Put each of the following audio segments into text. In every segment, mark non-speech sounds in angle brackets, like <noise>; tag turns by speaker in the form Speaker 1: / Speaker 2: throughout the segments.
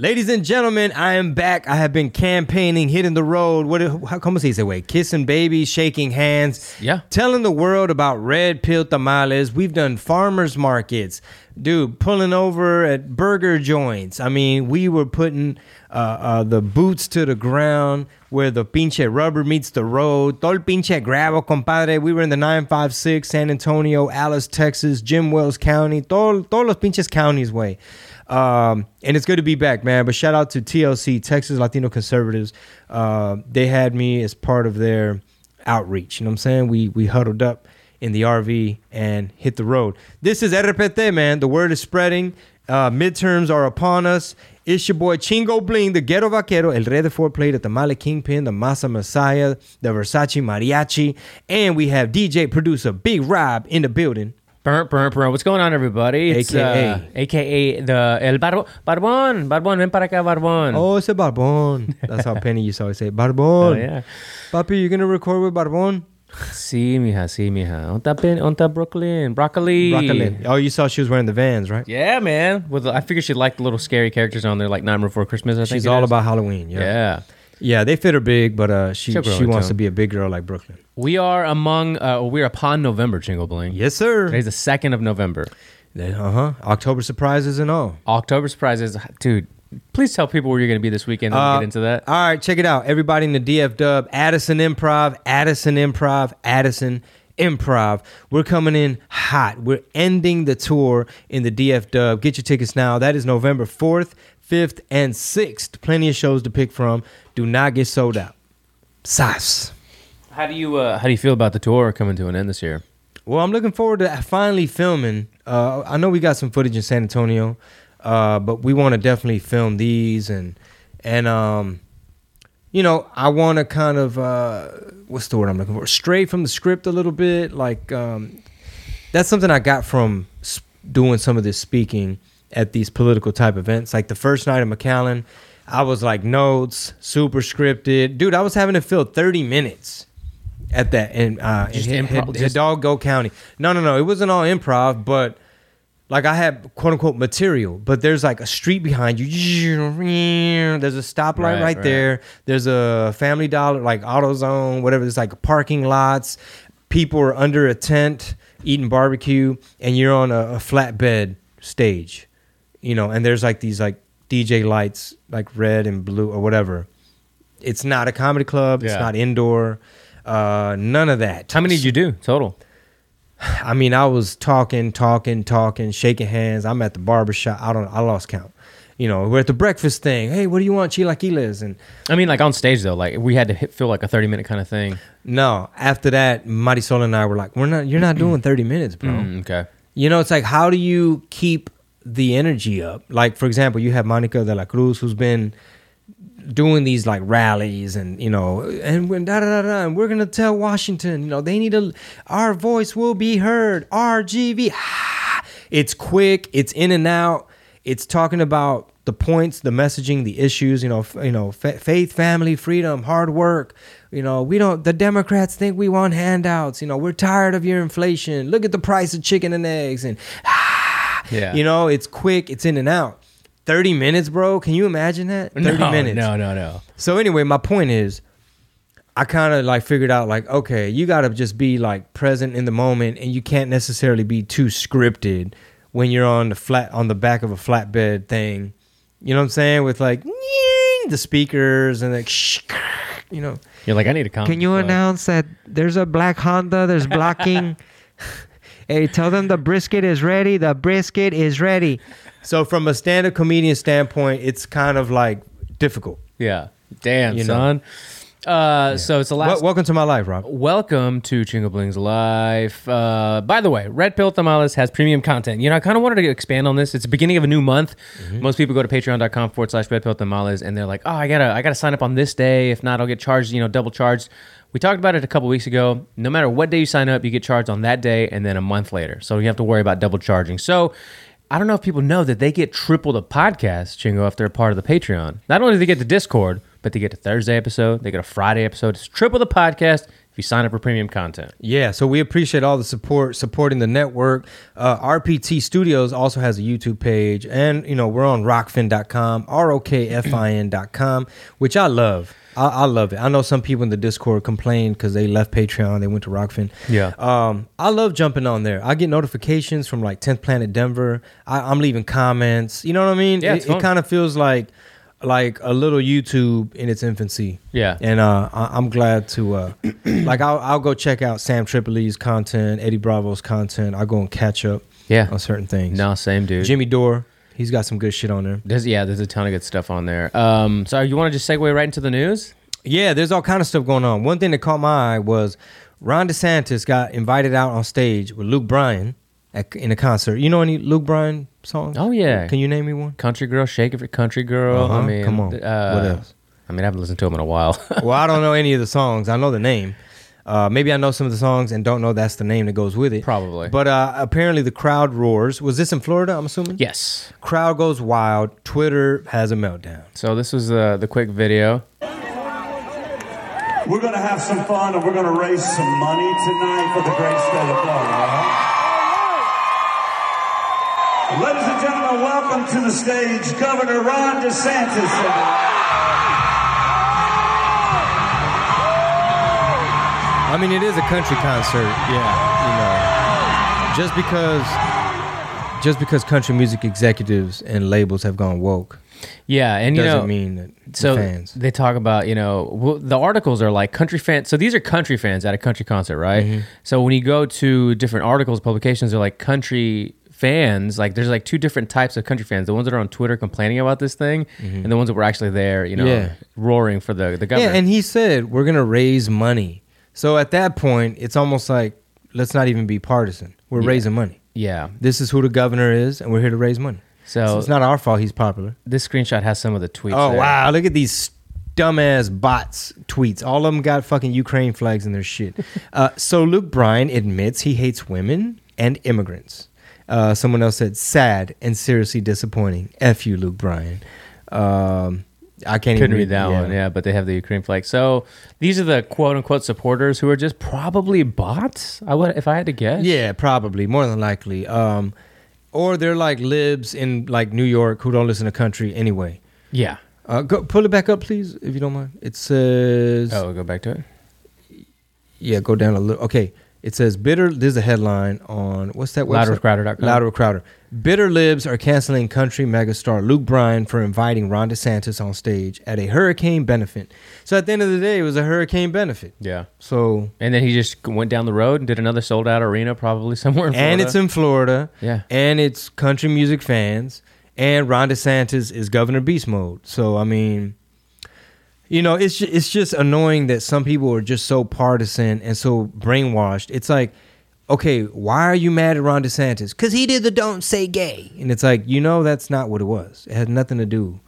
Speaker 1: Ladies and gentlemen, I am back. I have been campaigning, hitting the road. What? How come se dice, way? Kissing babies, shaking hands.
Speaker 2: Yeah.
Speaker 1: Telling the world about red pill tamales. We've done farmers markets, dude. Pulling over at burger joints. I mean, we were putting uh, uh, the boots to the ground where the pinche rubber meets the road. Todo pinche gravel, compadre. We were in the 956, San Antonio, Alice, Texas, Jim Wells County, todo, todos los pinches counties, way. Um, and it's good to be back, man. But shout out to TLC, Texas Latino Conservatives. Uh, they had me as part of their outreach. You know what I'm saying? We we huddled up in the RV and hit the road. This is RPT, man. The word is spreading. Uh, midterms are upon us. It's your boy Chingo Bling, the Ghetto Vaquero, El Rey de Four Play, at the Tamale Kingpin, the Masa Messiah, the Versace Mariachi, and we have DJ producer Big Rob in the building.
Speaker 2: Burr, burr, burr. What's going on, everybody? It's,
Speaker 1: AKA.
Speaker 2: uh, AKA the El Barbo, Barbón. Barbón, ven para acá, Barbón.
Speaker 1: Oh, it's a Barbon. That's how <laughs> Penny used to always say, Barbón.
Speaker 2: Oh,
Speaker 1: Barbon.
Speaker 2: yeah.
Speaker 1: Papi, you're gonna record with Barbon?
Speaker 2: Sí, mija, sí, mija. Onta, pen, onta Brooklyn. Broccoli.
Speaker 1: Broccoli. Oh, you saw she was wearing the Vans, right?
Speaker 2: Yeah, man. With I figured she liked the little scary characters on there, like Nightmare Before Christmas. I
Speaker 1: She's all
Speaker 2: is.
Speaker 1: about Halloween. Yeah.
Speaker 2: Yeah.
Speaker 1: Yeah, they fit her big, but uh, she
Speaker 2: She'll grow
Speaker 1: she wants
Speaker 2: into
Speaker 1: to be a big girl like Brooklyn.
Speaker 2: We are among, uh, we're upon November, Chingo Bling.
Speaker 1: Yes, sir.
Speaker 2: Today's the 2nd of November.
Speaker 1: Uh huh. October surprises and all.
Speaker 2: October surprises. Dude, please tell people where you're going to be this weekend and
Speaker 1: Uh,
Speaker 2: get into that.
Speaker 1: All right, check it out. Everybody in the DF Dub, Addison Improv, Addison Improv, Addison Improv. We're coming in hot. We're ending the tour in the DF Dub. Get your tickets now. That is November 4th, 5th, and 6th. Plenty of shows to pick from. Do not get sold out. Sauce.
Speaker 2: How do you uh, how do you feel about the tour coming to an end this year?
Speaker 1: Well, I'm looking forward to finally filming. Uh, I know we got some footage in San Antonio, uh, but we want to definitely film these and and um, you know, I want to kind of uh, what's the word I'm looking for? Stray from the script a little bit. Like um, that's something I got from doing some of this speaking at these political type events. Like the first night of McAllen, I was like notes, super scripted, dude. I was having to fill 30 minutes at that in uh,
Speaker 2: Just
Speaker 1: in
Speaker 2: improv- just-
Speaker 1: Hidalgo County. No, no, no. It wasn't all improv, but like I had quote unquote material, but there's like a street behind you. There's a stoplight
Speaker 2: Right,
Speaker 1: right,
Speaker 2: right.
Speaker 1: there. There's a Family Dollar, like AutoZone, whatever. There's like parking lots. People are under a tent eating barbecue, and you're on a, a flatbed stage, you know. And there's like these like DJ lights, like red and blue or whatever. It's not a comedy club. It's
Speaker 2: Yeah.
Speaker 1: not indoor. Uh, none of that.
Speaker 2: How many did you do total?
Speaker 1: I mean, I was talking, talking, talking, shaking hands. I'm at the barbershop. I don't. I lost count. You know, we're at the breakfast thing. Hey, what do you want, chilaquiles? And
Speaker 2: I mean, like on stage though, like we had to hit, feel like a thirty minute kind of thing.
Speaker 1: no, after that, Marisol and I were like, we're not. You're not <clears throat> doing 30 minutes, bro.
Speaker 2: Mm, okay.
Speaker 1: You know, it's like, how do you keep the energy up? Like, for example, you have Monica de la Cruz, who's been doing these like rallies and you know and when da da da da and we're gonna tell Washington you know they need to our voice will be heard RGV Ah. it's quick it's in and out it's talking about the points the messaging the issues you know f- you know fa- faith family freedom hard work you know we don't the Democrats think we want handouts you know we're tired of your inflation look at the price of chicken and eggs and ah. <laughs>
Speaker 2: Yeah.
Speaker 1: you know it's quick it's in and out 30 minutes bro can you imagine that 30
Speaker 2: no,
Speaker 1: minutes
Speaker 2: No, no, no.
Speaker 1: so anyway, my point is, I kind of like figured out like, okay, you got to just be like present in the moment, and you can't necessarily be too scripted when you're on the flat on the back of a flatbed thing. You know what I'm saying? With like the speakers and like, <laughs> you know.
Speaker 2: You're like, I need a comment.
Speaker 1: Can you announce that there's a black Honda? There's blocking. <laughs> hey, tell them the brisket is ready. The brisket is ready. So from a stand-up comedian standpoint, it's kind of like difficult.
Speaker 2: Yeah. Damn,
Speaker 1: You know.
Speaker 2: son. Uh, So it's the last.
Speaker 1: Wel- welcome to my life, Rob.
Speaker 2: Welcome to Chingo Bling's Life. Uh, by the way, Red Pill Tamales has premium content. You know, I kind of wanted to expand on this. It's the beginning of a new month. Most people go to patreon.com forward slash Red Pill Tamales and they're like, oh, I gotta, I gotta sign up on this day. If not, I'll get charged, you know, double charged. We talked about it a couple weeks ago. No matter what day you sign up, you get charged on that day and then a month later. So you have to worry about double charging. So I don't know if people know that they get triple the podcast, Chingo, if they're part of the Patreon. Not only do they get the Discord, but they get a Thursday episode, they get a Friday episode. It's triple the podcast if you sign up for premium content.
Speaker 1: Yeah, so we appreciate all the support supporting the network. Uh, RPT Studios also has a YouTube page, and you know we're on rokfin.com, r o k f i n.com, which I love. I, I love it. I know some people in the Discord complained because they left Patreon, they went to Rokfin.
Speaker 2: Yeah.
Speaker 1: Um, I love jumping on there. I get notifications from like 10th Planet Denver. I, I'm leaving comments. You know what I mean?
Speaker 2: Yeah,
Speaker 1: it, it kind of feels like like a little YouTube in its infancy.
Speaker 2: Yeah.
Speaker 1: And uh, I, I'm glad to uh, <clears throat> like I'll, I'll go check out Sam Tripoli's content, Eddie Bravo's content. I'll go and catch up
Speaker 2: Yeah.
Speaker 1: on certain things.
Speaker 2: No, same dude.
Speaker 1: Jimmy Dore, he's got some good shit on there.
Speaker 2: There's, yeah, there's a ton of good stuff on there. Um, so you want to just segue right into the news?
Speaker 1: Yeah, there's all kind of stuff going on. One thing that caught my eye was Ron DeSantis got invited out on stage with Luke Bryan at, in a concert. You know any Luke Bryan songs?
Speaker 2: Oh, yeah.
Speaker 1: Can you name me one?
Speaker 2: Country Girl, Shake It for Country Girl. I
Speaker 1: Uh-huh.
Speaker 2: mean,
Speaker 1: Come on.
Speaker 2: Uh,
Speaker 1: What else?
Speaker 2: I mean, I haven't listened to him in a while. <laughs>
Speaker 1: well, I don't know any of the songs. I know the name. Uh, maybe I know some of the songs and don't know that's the name that goes with it.
Speaker 2: Probably.
Speaker 1: But uh, apparently the crowd roars. Was this in Florida? I'm assuming.
Speaker 2: yes.
Speaker 1: Crowd goes wild. Twitter has a meltdown.
Speaker 2: So this was uh, the quick video.
Speaker 3: We're going to have some fun and we're going to raise some money tonight for the great state of Florida. all right? Ladies and gentlemen, welcome to the stage Governor Ron DeSantis.
Speaker 1: I mean, it is a country concert.
Speaker 2: Yeah.
Speaker 1: You know, just because, just because country music executives and labels have gone woke
Speaker 2: Yeah, and you
Speaker 1: doesn't
Speaker 2: know,
Speaker 1: mean that
Speaker 2: so
Speaker 1: fans.
Speaker 2: they talk about you know w- the articles are like country fans. So these are country fans at a country concert, right?
Speaker 1: Mm-hmm.
Speaker 2: So when you go to different articles, publications are like country fans. Like there's like two different types of country fans: the ones that are on Twitter complaining about this thing, and the ones that were actually there, you know,
Speaker 1: Mm-hmm. Yeah.
Speaker 2: roaring for the the government.
Speaker 1: Yeah, and he said we're gonna raise money. So at that point, it's almost like let's not even be partisan. We're
Speaker 2: Yeah.
Speaker 1: raising money.
Speaker 2: yeah.
Speaker 1: This is who the governor is, and we're here to raise money.
Speaker 2: So,
Speaker 1: So it's not our fault he's popular.
Speaker 2: this screenshot has some of the tweets.
Speaker 1: Oh
Speaker 2: there.
Speaker 1: wow! Look at these dumbass bots tweets. All of them got fucking Ukraine flags in their shit. <laughs> uh, so Luke Bryan admits he hates women and immigrants. Uh, someone else said, "Sad and seriously disappointing." F you, Luke Bryan. Um, I can't even
Speaker 2: read that one, yeah, but they have the Ukraine flag. So these are the quote unquote supporters who are just probably bots. I would, if I had to guess.
Speaker 1: Yeah, probably more than likely. Um, or they're like libs in like New York who don't listen to country anyway.
Speaker 2: yeah.
Speaker 1: Uh, go pull it back up, please, if you don't mind. It says,
Speaker 2: Oh, go back to it.
Speaker 1: yeah, go down a little. Okay, it says bitter. There's a headline on what's that website?
Speaker 2: Louderwithcrowder.com.
Speaker 1: Louder Crowder. Bitter libs are canceling country megastar Luke Bryan for inviting Ron DeSantis on stage at a hurricane benefit. So at the end of the day, it was a hurricane benefit.
Speaker 2: Yeah.
Speaker 1: So
Speaker 2: And then he just went down the road and did another sold out arena, probably <laughs> somewhere in Florida.
Speaker 1: and it's in Florida.
Speaker 2: Yeah.
Speaker 1: And it's country music fans. And Ron DeSantis is Governor Beast Mode. So I mean, you know, it's it's just annoying that some people are just so partisan and so brainwashed. It's like, okay, why are you mad at Ron DeSantis? Because he did the "Don't Say Gay," and it's like, you know, that's not what it was. It had nothing to do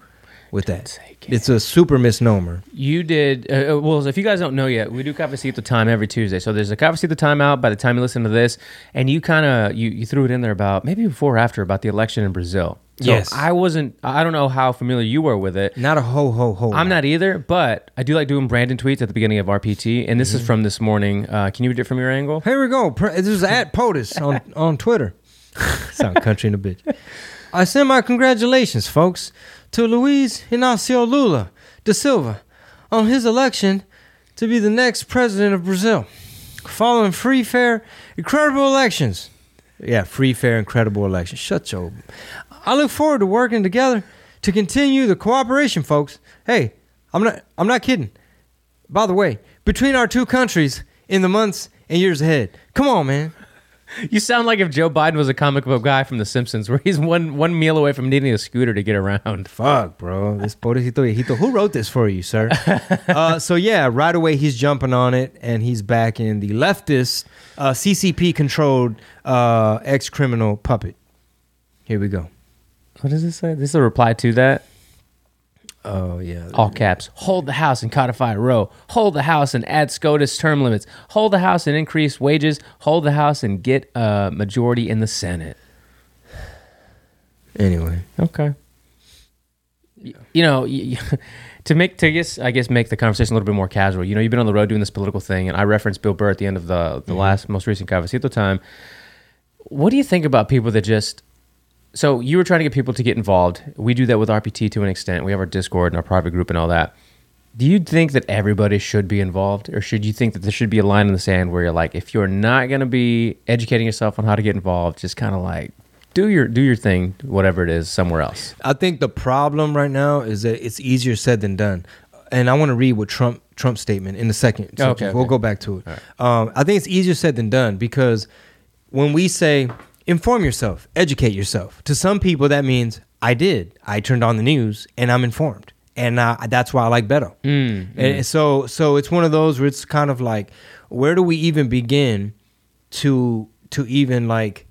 Speaker 1: with that. It's a super misnomer.
Speaker 2: You did uh, uh, well. If you guys don't know yet, we do the Time every Tuesday. So there's a the Time out by the time you listen to this, and you kind of you, you threw it in there about maybe before or after about the election in Brazil. So
Speaker 1: Yes.
Speaker 2: I wasn't. I don't know how familiar you were with it.
Speaker 1: Not a ho ho ho.
Speaker 2: I'm not either, but I do like doing Brandon tweets at the beginning of RPT, and this is from this morning. Uh, can you read it from your angle?
Speaker 1: Here we go. This is at POTUS on, <laughs> on Twitter. Sound country in a bitch. I send my congratulations, folks, to Luiz Inácio Lula da Silva on his election to be the next president of Brazil. Following free, fair, incredible elections. Yeah, free, fair, incredible elections. Shut your. I look forward to working together to continue the cooperation, folks. Hey, I'm not. I'm not kidding. By the way, between our two countries in the months and years ahead. Come on, man.
Speaker 2: You sound like if Joe Biden was a comic book guy from The Simpsons, where he's one one meal away from needing a scooter to get around.
Speaker 1: Fuck, bro. This pobrecito viejito. Who wrote this for you, sir? <laughs> uh, so yeah, right away he's jumping on it, and he's back in the leftist, uh, CCP-controlled uh, ex-criminal puppet. Here we go.
Speaker 2: What does this say? This is a reply to that.
Speaker 1: Oh yeah.
Speaker 2: All caps. Hold the House and codify Roe. Hold the House and add SCOTUS term limits. Hold the House and increase wages. Hold the House and get a majority in the Senate.
Speaker 1: Anyway,
Speaker 2: Okay. you know, y- y- <laughs> to make to guess, I guess make the conversation a little bit more casual. You know, you've been on the road doing this political thing, and I referenced Bill Burr at the end of the the mm-hmm. last most recent Cafecito time. What do you think about people that just? So you were trying to get people to get involved. We do that with RPT to an extent. We have our Discord and our private group and all that. Do you think that everybody should be involved, or should you think that there should be a line in the sand where you're like, if you're not going to be educating yourself on how to get involved, just kind of like do your do your thing, whatever it is, somewhere else.
Speaker 1: I think the problem right now is that it's easier said than done. And I want to read what Trump Trump's statement in a second. So
Speaker 2: Okay,
Speaker 1: we'll
Speaker 2: okay.
Speaker 1: go back to it. Um, I think it's easier said than done because when we say inform yourself, educate yourself, to some people that means I did. I turned on the news and I'm informed, and uh, that's why I like Beto. And so, so it's one of those where it's kind of like, where do we even begin to to even like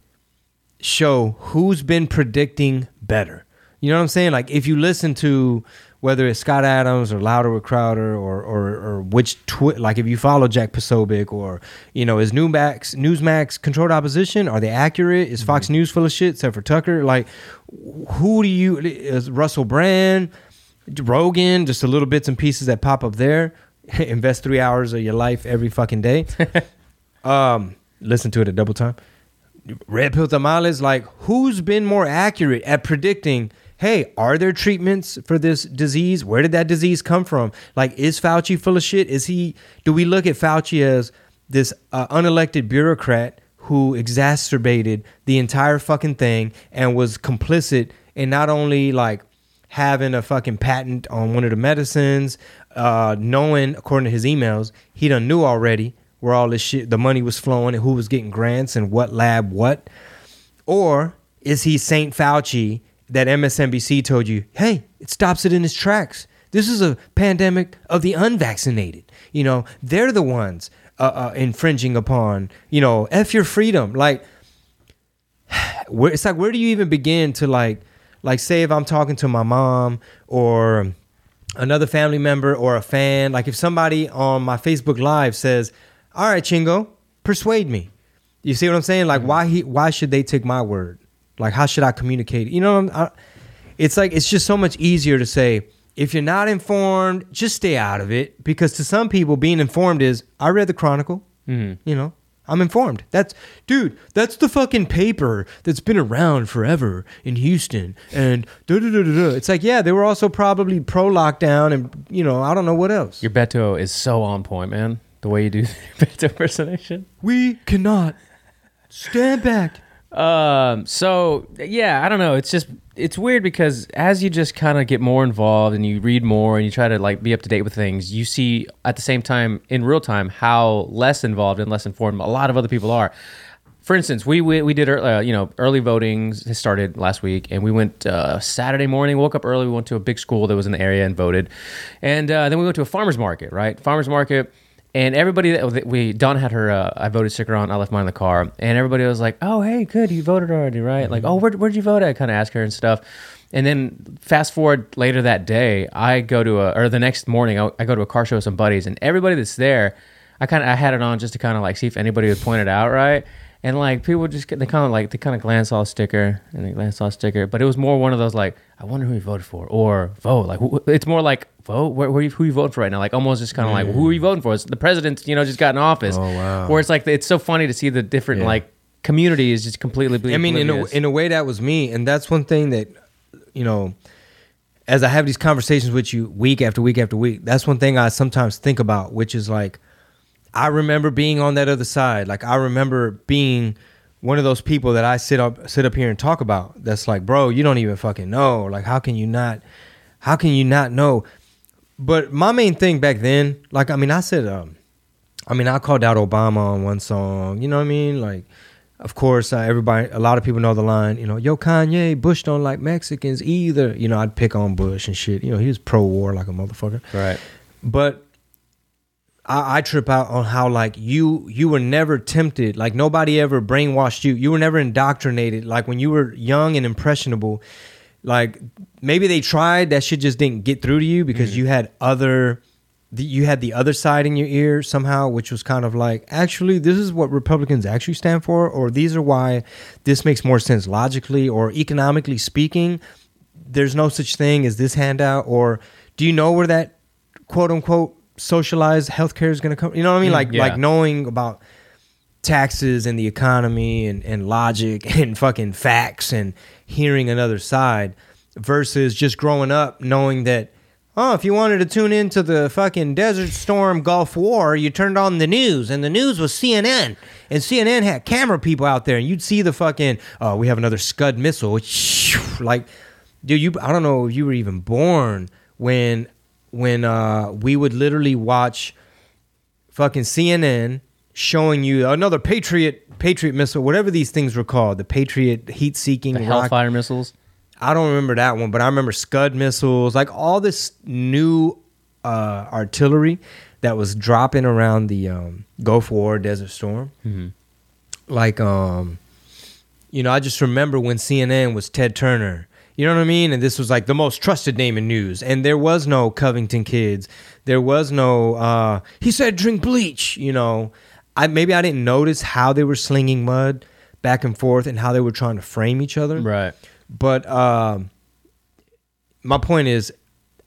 Speaker 1: show who's been predicting better. You know what I'm saying? Like if you listen to whether it's Scott Adams or Louder with Crowder or or, or which twi- like if you follow Jack Posobiec or you know is Newsmax Newsmax controlled opposition? Are they accurate? Is Fox News full of shit except for Tucker? Like who do you is Russell Brand, Rogan? Just a little bits and pieces that pop up there. <laughs> Invest three hours of your life every fucking day. <laughs> um, listen to it at double time. Red Pill Tamales, like who's been more accurate at predicting, hey, are there treatments for this disease? Where did that disease come from? Like, is Fauci full of shit? Is he, do we look at Fauci as this uh, unelected bureaucrat who exacerbated the entire fucking thing and was complicit in not only like having a fucking patent on one of the medicines, uh, knowing, according to his emails, he done knew already where all this shit, the money was flowing and who was getting grants and what lab what? Or is he St. Fauci that MSNBC told you, hey, it stops it in its tracks? This is a pandemic of the unvaccinated. You know, they're the ones uh, uh, infringing upon, you know, F your freedom. Like, <sighs> where it's like where do you even begin to like like say if I'm talking to my mom or another family member or a fan like if somebody on my Facebook live says all right Chingo persuade me you see what I'm saying like why he why should they take my word like how should I communicate you know I'm, it's like it's just so much easier to say if you're not informed just stay out of it because to some people being informed is I read the chronicle mm-hmm. you know I'm informed. That's dude. That's the fucking paper that's been around forever in Houston. And da da da da. da. It's like yeah, they were also probably pro lockdown and you know I don't know what else.
Speaker 2: Your Beto is so on point, man. The way you do <laughs> Beto impersonation.
Speaker 1: we cannot stand back.
Speaker 2: Um. So yeah, I don't know. It's just it's weird because as you just kind of get more involved and you read more and you try to like be up to date with things, you see at the same time in real time how less involved and less informed a lot of other people are. For instance, we we, we did uh, you know early voting started last week, and we went uh, Saturday morning. Woke up early. We went to a big school that was in the area and voted, and uh, then we went to a farmers market. Right, farmers market. And everybody that we Don had her uh, I voted sticker on. I left mine in the car, and everybody was like, "Oh, hey, good, you voted already, right?" Like, "Oh, where where'd you vote at?" Kind of ask her and stuff. And then fast forward later that day, I go to a or the next morning, I, I go to a car show with some buddies, and everybody that's there, I kind of I had it on just to kind of like see if anybody would point it out, right? And like people just get, they kind of like they kind of glance all sticker and they glance all sticker, but it was more one of those like I wonder who you voted for or vote like who, it's more like vote where, where you, who you voting for right now like almost just kind of like who are you voting for? It's the president you know just got in office.
Speaker 1: Oh, wow.
Speaker 2: Where it's like it's so funny to see the different
Speaker 1: Yeah.
Speaker 2: like community is just completely.
Speaker 1: I mean, in a, in a way, that was me, and that's one thing that you know. As I have these conversations with you week after week after week, that's one thing I sometimes think about, which is like, I remember being on that other side. Like I remember being one of those people that I sit up sit up here and talk about. That's like, bro, you don't even fucking know. Like, how can you not? How can you not know? But my main thing back then, like, I mean, I said, um, I mean, I called out Obama on one song. You know what I mean? Like, of course, uh, everybody, a lot of people know the line. You know, yo, Kanye, Bush don't like Mexicans either. You know, I'd pick on Bush and shit. You know, he was pro war like a motherfucker.
Speaker 2: right.
Speaker 1: But I, I trip out on how like you you were never tempted. Like nobody ever brainwashed you. You were never indoctrinated. Like when you were young and impressionable, like maybe they tried that shit just didn't get through to you because mm-hmm. you had other the, you had the other side in your ear somehow which was kind of like actually this is what republicans actually stand for or these are why this makes more sense logically or economically speaking there's no such thing as this handout, or do you know where that quote unquote socialized healthcare is going to come? You know what I mean? Mm, like
Speaker 2: yeah.
Speaker 1: like knowing about taxes and the economy and, and logic <laughs> and fucking facts and hearing another side versus just growing up knowing that oh if you wanted to tune into the fucking desert storm gulf war you turned on the news and the news was cnn and cnn had camera people out there and you'd see the fucking oh we have another scud missile <laughs> like dude you i don't know if you were even born when when uh we would literally watch fucking CNN showing you another Patriot Patriot missile, whatever these things were called, the Patriot heat seeking
Speaker 2: The
Speaker 1: rock.
Speaker 2: Hellfire missiles.
Speaker 1: I don't remember that one, but I remember Scud missiles, like all this new uh, artillery that was dropping around the um, Gulf War, Desert Storm. Like, um, you know, I just remember when CNN was Ted Turner. You know what I mean? And this was like the most trusted name in news. And there was no Covington kids. There was no. Uh, he said drink bleach. You know, I maybe I didn't notice how they were slinging mud back and forth and how they were trying to frame each other.
Speaker 2: Right.
Speaker 1: But um, my point is,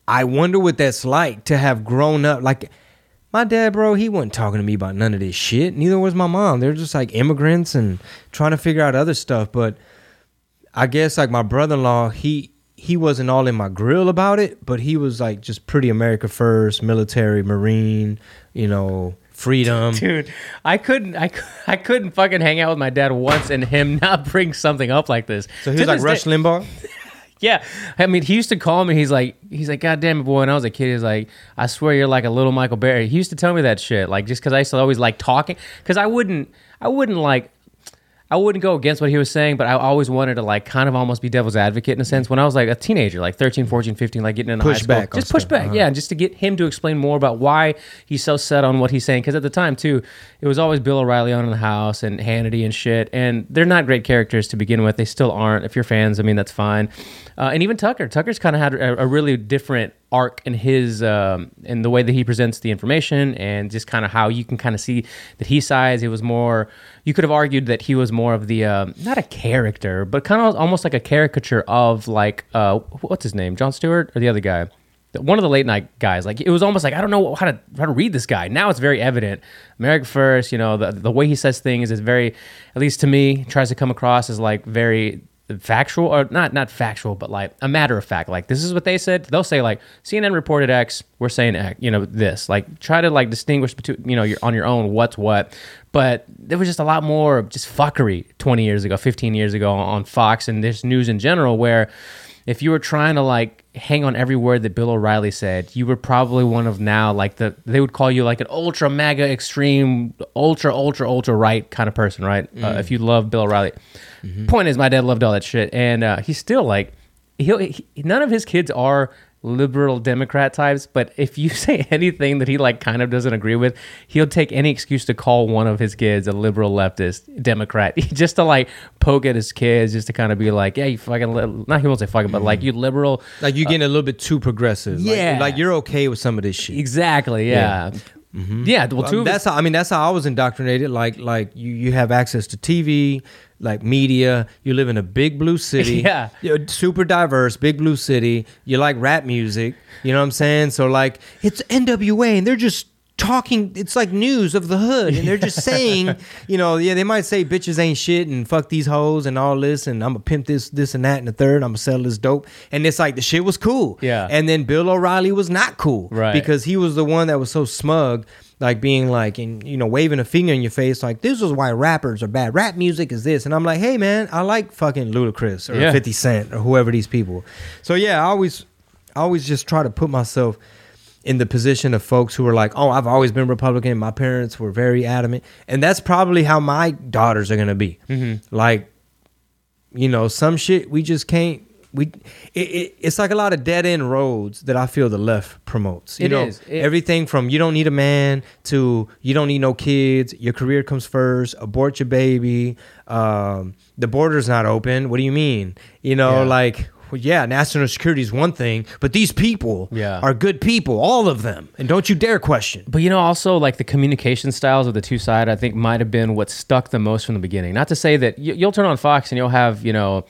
Speaker 1: I wonder what that's like to have grown up. Like my dad, bro, he wasn't talking to me about none of this shit. Neither was my mom. They're just like immigrants and trying to figure out other stuff. But I guess like my brother-in-law, he he wasn't all in my grill about it, but he was like just pretty America first, military, marine, you know, freedom.
Speaker 2: Dude, I couldn't, I, I couldn't fucking hang out with my dad once and him <laughs> not bring something up like this.
Speaker 1: So he
Speaker 2: To
Speaker 1: was like Rush
Speaker 2: day-
Speaker 1: Limbaugh. <laughs>
Speaker 2: Yeah, I mean, he used to call me. He's like, he's like, God damn it, boy. When I was a kid, he's like, I swear you're like a little Michael Berry. He used to tell me that shit, like just because I used to always like talking, because I wouldn't, I wouldn't like. I wouldn't go against what he was saying, but I always wanted to like kind of almost be devil's advocate in a sense. When I was like a teenager, like 13, 14, 15, like getting into
Speaker 1: Push
Speaker 2: high school,
Speaker 1: back
Speaker 2: just push back,
Speaker 1: uh-huh.
Speaker 2: yeah, just to get him to explain more about why he's so set on what he's saying. Because at the time too, it was always Bill O'Reilly on in the house and Hannity and shit, and they're not great characters to begin with. They still aren't. If you're fans, I mean, that's fine. Uh, and even Tucker, Tucker's kind of had a, a really different arc in his um, the way that he presents the information and just kind of how you can kind of see that he sides. It was more. You could have argued that he was more of the um, not a character, but kind of almost like a caricature of like uh, what's his name, Jon Stewart or the other guy. One of the late night guys, like it was almost like I don't know how to how to read this guy. Now it's very evident. America first, you know, the the way he says things is very, at least to me, tries to come across as like very factual or not not factual but like a matter of fact. Like this is what they said. They'll say like cnn reported x we're saying x you know this. Like try to like distinguish between you know you're on your own what's what. But there was just a lot more just fuckery 20 years ago 15 years ago on fox and this news in general where if you were trying to like hang on every word that Bill O'Reilly said, you were probably one of now like the they would call you like an ultra mega extreme ultra ultra ultra right kind of person, right? Uh, if you love Bill O'Reilly. Point is, my dad loved all that shit, and uh, he's still like he'll he, none of his kids are liberal democrat types but if you <laughs> say anything that he like kind of doesn't agree with he'll take any excuse to call one of his kids a liberal leftist democrat <laughs> just to like poke at his kids just to kind of be like yeah you fucking li-. not he won't say fucking but like you liberal
Speaker 1: Like you're getting a little bit too progressive.
Speaker 2: Yeah.
Speaker 1: Like, you're okay with some of this shit.
Speaker 2: exactly yeah yeah, well, two
Speaker 1: Um,
Speaker 2: of
Speaker 1: that's how I mean that's how I was indoctrinated. Like like you you have access to TV, like media. You live in a big blue <laughs> city.
Speaker 2: Yeah.
Speaker 1: You're super diverse, big blue city. You like rap music. You know what I'm saying? So like it's NWA and they're just talking it's like news of the hood and they're just <laughs> saying you know yeah they might say bitches ain't shit and fuck these hoes and all this and i'm gonna pimp this this and that and the third i'm gonna sell this dope and it's like the shit was cool
Speaker 2: Yeah.
Speaker 1: and then bill o'reilly was not cool
Speaker 2: Right.
Speaker 1: because he was the one that was so smug like being like and you know waving a finger in your face like this is why rappers are bad. Rap music is this. And i'm like hey man i like fucking ludacris or
Speaker 2: Yeah.
Speaker 1: 50 cent or whoever these people. So yeah i always i always just try to put myself in the position of folks who are like oh i've always been republican. My parents were very adamant. And that's probably how my daughters are gonna be. Mm-hmm. Like you know some shit we just can't we it, it, it's like a lot of dead end roads that i feel the left promotes you
Speaker 2: It
Speaker 1: know
Speaker 2: is.
Speaker 1: Everything from you don't need a man to you don't need no kids your career comes first abort your baby um, the border's not open what do you mean you know
Speaker 2: Yeah.
Speaker 1: like well, yeah national security is one thing but these people
Speaker 2: Yeah.
Speaker 1: are good people all of them and don't you dare question
Speaker 2: But you know, also like the communication styles of the two side, I think might have been what stuck the most from the beginning. Not to say that you, you'll turn on Fox and you'll have you know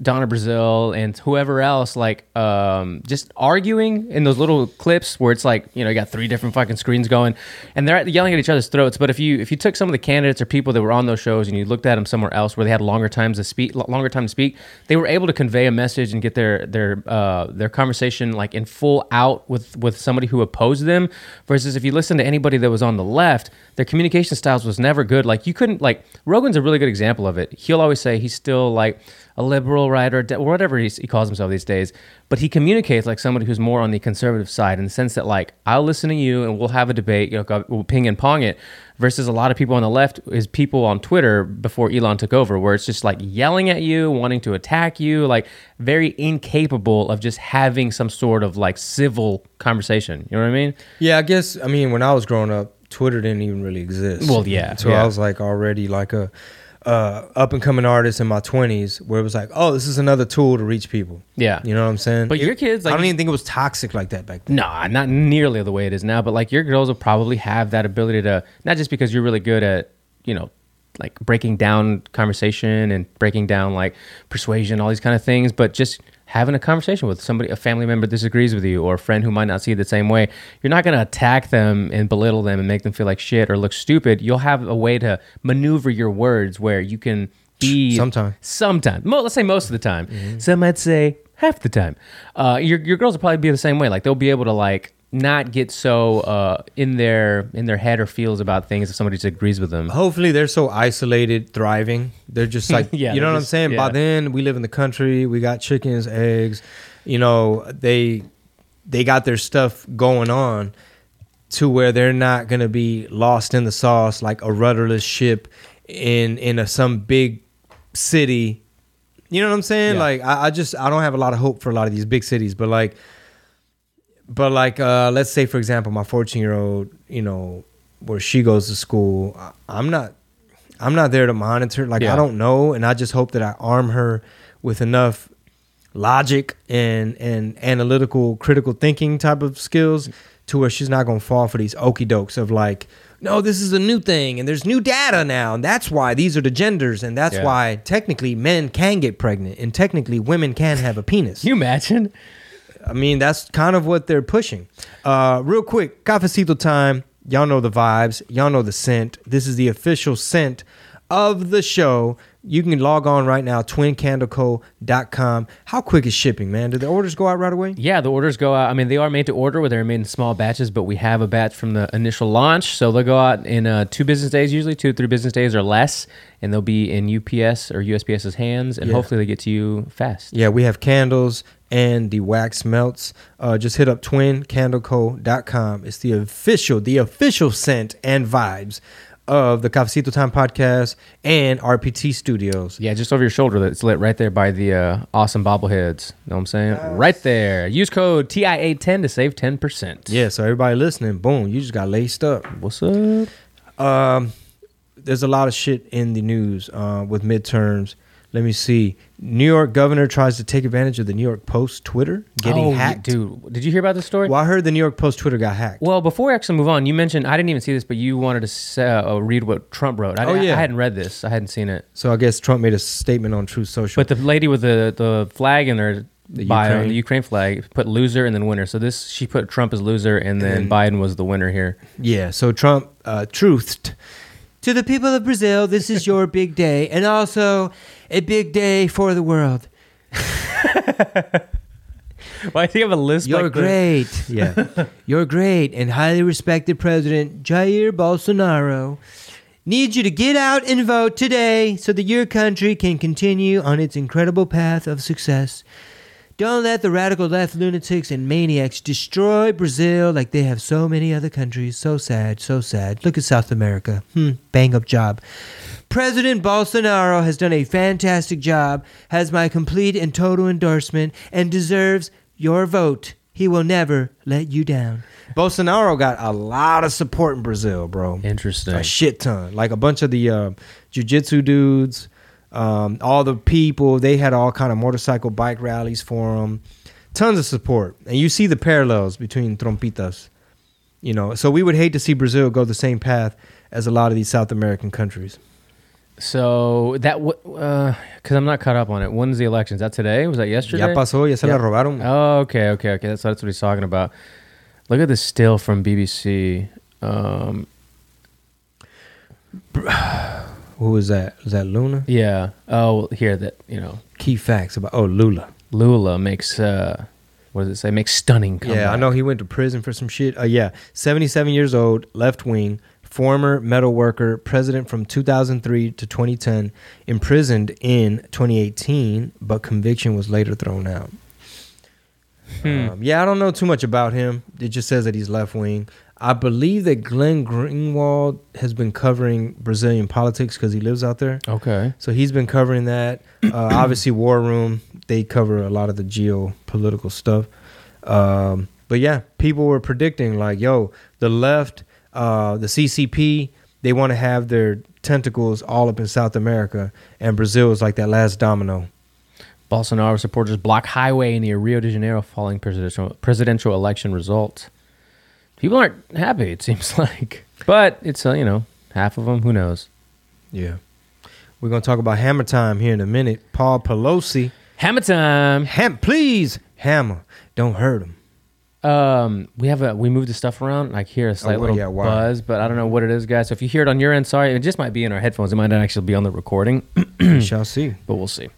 Speaker 2: Donna Brazile and whoever else like um, just arguing in those little clips where it's like you know you got three different fucking screens going and they're yelling at each other's throats. But if you if you took some of the candidates or people that were on those shows and you looked at them somewhere else where they had longer times to speak, longer time to speak, they were able to convey a message and get their their uh, their conversation like in full out with with somebody who opposed them. Versus if you listen to anybody that was on the left, their communication styles was never good. Like you couldn't like Rogan's a really good example of it. He'll always say he's still like a liberal right or, de- or whatever he, he calls himself these days but he communicates like somebody who's more on the conservative side in the sense that like i'll listen to you and we'll have a debate you know we'll ping and pong it versus a lot of people on the left is people on twitter before elon took over where it's just like yelling at you wanting to attack you like very incapable of just having some sort of like civil conversation you know what i mean
Speaker 1: Yeah, I guess. I mean, when I was growing up, Twitter didn't even really exist.
Speaker 2: Well, yeah,
Speaker 1: So
Speaker 2: yeah.
Speaker 1: I was like already like a uh, up and coming artist in my twenties, where it was like, oh, this is another tool to reach people.
Speaker 2: yeah
Speaker 1: You know what I'm saying?
Speaker 2: But your kids, like-
Speaker 1: I don't even think it was toxic like that back then.
Speaker 2: Nah, not nearly the way it is now. But like your girls will probably have that ability to not just because you're really good at you know like breaking down conversation and breaking down like persuasion, all these kind of things, but just having a conversation with somebody, a family member disagrees with you, or a friend who might not see it the same way. You're not going to attack them and belittle them and make them feel like shit or look stupid. You'll have a way to maneuver your words where you can be
Speaker 1: sometimes,
Speaker 2: Sometimes, Mo- let's say most of the time. Some might say half the time. Uh, your your girls will probably be the same way. Like they'll be able to like not get so uh, in their in their head or feels about things if somebody disagrees with them.
Speaker 1: Hopefully, they're so isolated, thriving. They're just <laughs> like,
Speaker 2: Yeah,
Speaker 1: you know what I'm
Speaker 2: just-
Speaker 1: saying. By then, we live in the country. We got chickens, eggs. You know, they they got their stuff going on to where they're not gonna be lost in the sauce like a rudderless ship in in a, some big city. You know what I'm saying?
Speaker 2: Yeah.
Speaker 1: Like, I, I just I don't have a lot of hope for a lot of these big cities, but like but like uh let's say for example my 14 year old you know where she goes to school i'm not i'm not there to monitor like
Speaker 2: Yeah.
Speaker 1: i don't know and i just hope that i arm her with enough logic and and analytical critical thinking type of skills to where she's not gonna fall for these okey dokes of like no this is a new thing and there's new data now and that's why these are the genders and that's
Speaker 2: Yeah.
Speaker 1: why technically men can get pregnant and technically women can have a penis
Speaker 2: you imagine?
Speaker 1: I mean, that's kind of what they're pushing. Uh, real quick, cafecito time. Y'all know the vibes. Y'all know the scent. This is the official scent of the show. You can log on right now, twincandleco.com. How quick is shipping, man? Do the orders go out right away?
Speaker 2: Yeah, the orders go out. I mean, they are made to order where they're made in small batches, but we have a batch from the initial launch. So they'll go out in uh, two business days, usually two to three business days or less, and they'll be in UPS or USPS's hands, and
Speaker 1: Yeah.
Speaker 2: hopefully they get to you fast.
Speaker 1: Yeah, we have candles and the wax melts. Uh, just hit up twincandleco.com. It's the official, the official scent and vibes of the Cafecito Time podcast and RPT Studios.
Speaker 2: Yeah, just over your shoulder. That's lit right there by the uh, awesome bobbleheads. Know what I'm saying? Right there. Use code TIA10 to save 10%.
Speaker 1: Yeah, so everybody listening, boom, you just got laced up.
Speaker 2: What's up?
Speaker 1: Um, there's a lot of shit in the news uh, with midterms. Let me see. New York governor tries to take advantage of the New York Post Twitter getting
Speaker 2: oh,
Speaker 1: hacked.
Speaker 2: Dude, did you hear about this story?
Speaker 1: Well, I heard the New York Post Twitter got hacked.
Speaker 2: Well, before we actually move on, you mentioned I didn't even see this, but you wanted to uh, read what Trump wrote. I,
Speaker 1: Oh, yeah.
Speaker 2: I hadn't read this. I hadn't seen it.
Speaker 1: So I guess Trump made a statement on Truth Social.
Speaker 2: But the lady with the, the flag in her
Speaker 1: The
Speaker 2: bio,
Speaker 1: Ukraine.
Speaker 2: the Ukraine flag, put loser and then winner. So this she put Trump as loser, and then
Speaker 1: And-
Speaker 2: Biden was the winner here.
Speaker 1: yeah, so Trump uh, truthed to the people of Brazil. This is your big day, and also a big day for the world. <laughs>
Speaker 2: Why do you have a list?
Speaker 1: You're
Speaker 2: like
Speaker 1: great. <laughs> Yeah. You're great and highly respected President Jair Bolsonaro. needs you to get out and vote today so that your country can continue on its incredible path of success. Don't let the radical left lunatics and maniacs destroy Brazil like they have so many other countries. So sad, so sad. Look at South America. Hmm, bang up job. President Bolsonaro has done a fantastic job, has my complete and total endorsement, and deserves your vote. He will never let you down. Bolsonaro got a lot of support in Brazil, bro.
Speaker 2: Interesting.
Speaker 1: A shit ton. Like a bunch of the uh, jujitsu dudes, um, all the people, they had all kind of motorcycle bike rallies for him. Tons of support. And you see the parallels between trompitas. You know, so we would hate to see Brazil go the same path as a lot of these South American countries.
Speaker 2: So that because I'm not caught up on it. When's the election? Is that today? Was that yesterday?
Speaker 1: Ya pasó, ya se la robaron.
Speaker 2: Oh, okay, okay, okay. That's that's what he's talking about. Look at this still from BBC. Um, <sighs> <sighs> <sighs>
Speaker 1: Who was that? Was that Luna?
Speaker 2: yeah. Oh, here that you know,
Speaker 1: Key facts about oh Lula.
Speaker 2: Lula makes uh, what does it say? Makes stunning. Comeback.
Speaker 1: Yeah, I know he went to prison for some shit. Uh, yeah, 77 years old, left wing, former metal worker, president from 2003 to 2010, imprisoned in 2018, but conviction was later thrown out.
Speaker 2: Hmm.
Speaker 1: Um, yeah, I don't know too much about him. It just says that he's left wing. I believe that Glenn Greenwald has been covering Brazilian politics because he lives out there.
Speaker 2: Okay.
Speaker 1: So he's been covering that. Uh, <clears throat> obviously, War Room, they cover a lot of the geopolitical stuff. Um, but yeah, people were predicting, like, yo, the left, uh, the CCP, they want to have their tentacles all up in South America. And Brazil is like that last domino.
Speaker 2: Bolsonaro supporters block highway in the Rio de Janeiro following presidential presidential election results. People aren't happy. It seems <laughs> like, but it's uh, you know half of them. Who knows?
Speaker 1: Yeah. We're going to talk about hammer time here in a minute. Paul Pelosi.
Speaker 2: Hammer time.
Speaker 1: Ham, please, hammer. Don't hurt him.
Speaker 2: Um, we have a we moved the stuff around. I hear a slight
Speaker 1: well,
Speaker 2: little
Speaker 1: yeah,
Speaker 2: buzz, but I don't know what it is, guys. So if you hear it on your end, sorry. It just might be in our headphones. It might not actually be on the recording, <clears throat>
Speaker 1: we shall see.
Speaker 2: but we'll see.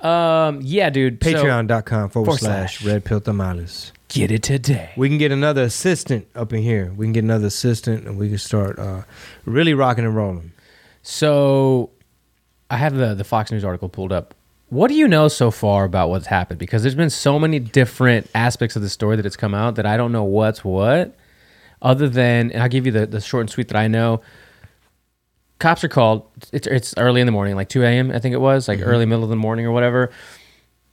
Speaker 2: Um, yeah, dude.
Speaker 1: Patreon.com forward
Speaker 2: forward
Speaker 1: slash
Speaker 2: slash.
Speaker 1: red pill tamales.
Speaker 2: Get it today.
Speaker 1: We can get another assistant up in here. We can get another assistant and we can start uh, really rocking and rolling.
Speaker 2: So I have the the Fox News article pulled up. What do you know so far about what's happened? Because there's been so many different aspects of the story that it's come out that I don't know what's what. Other than, and I'll give you the, the short and sweet that I know. Cops are called. It's it's early in the morning, like 2 a.m. I think it was, like early middle of the morning or whatever.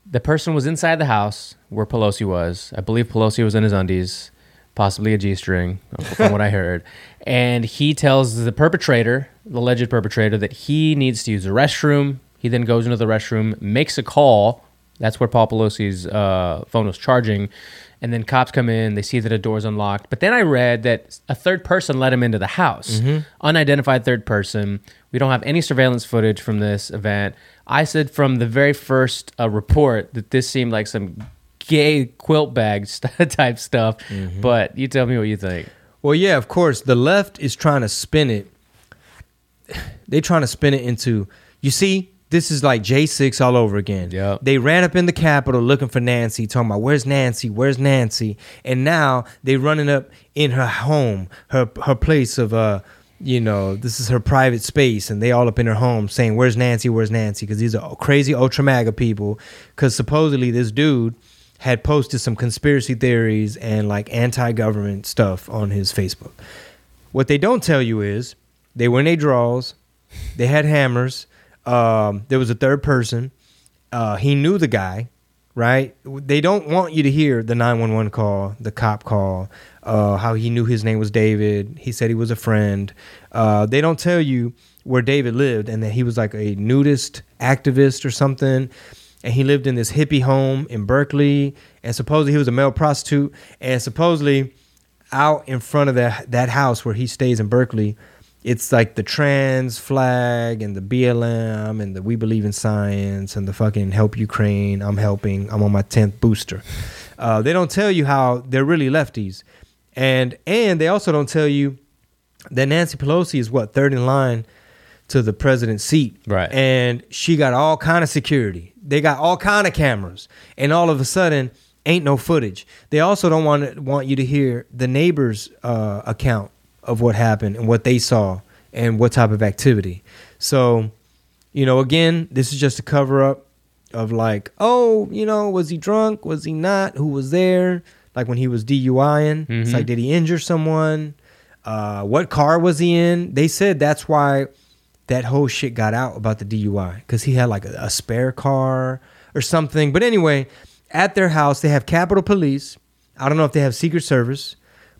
Speaker 2: The person was inside the house where Pelosi was. I believe Pelosi was in his undies, possibly a g-string, from what I heard. <laughs> And he tells the perpetrator, the alleged perpetrator, that he needs to use the restroom. He then goes into the restroom, makes a call. That's where Paul Pelosi's uh, phone was charging. And then cops come in, they see that a door's unlocked. But then I read that a third person let him into the house. Unidentified third person. We don't have any surveillance footage from this event. I said from the very first uh, report that this seemed like some gay quilt bag <laughs> type stuff. But you tell me what you think.
Speaker 1: Well, yeah, of course, the left is trying to spin it. <sighs> They trying to spin it into, you see, this is like J6 all over again.
Speaker 2: Yeah.
Speaker 1: They ran up in the Capitol looking for Nancy, talking about where's Nancy, where's Nancy, and now they running up in her home, her her place of uh, you know, this is her private space, and they all up in her home saying where's Nancy, where's Nancy, because these are crazy ultra MAGA people, because supposedly this dude had posted some conspiracy theories and like anti-government stuff on his Facebook. What they don't tell you is they were in their draws, they had hammers. Um, there was a third person. Uh, he knew the guy, right? They don't want you to hear the 911 call, the cop call, uh, how he knew his name was David. He said he was a friend. Uh, they don't tell you where David lived and that he was like a nudist activist or something. And he lived in this hippie home in Berkeley. And supposedly he was a male prostitute. And supposedly out in front of that that house where he stays in Berkeley, it's like the trans flag and the BLM and the We Believe in Science and the fucking Help Ukraine. I'm helping. I'm on my tenth booster. Uh, they don't tell you how they're really lefties, and and they also don't tell you that Nancy Pelosi is what third in line to the president's seat,
Speaker 2: Right.
Speaker 1: And she got all kind of security. They got all kind of cameras, and all of a sudden, ain't no footage. They also don't want want you to hear the neighbor's uh, account of what happened and what they saw and what type of activity. So, you know, again, this is just a cover up of like, oh, you know, was he drunk? Was he not? Who was there? Like when he was DUIing, it's
Speaker 2: Mhm.
Speaker 1: like, did he injure someone? Uh, what car was he in? They said that's why that whole shit got out about the DUI because he had like a, a spare car or something. But anyway, at their house, they have Capitol Police. I don't know if they have Secret Service,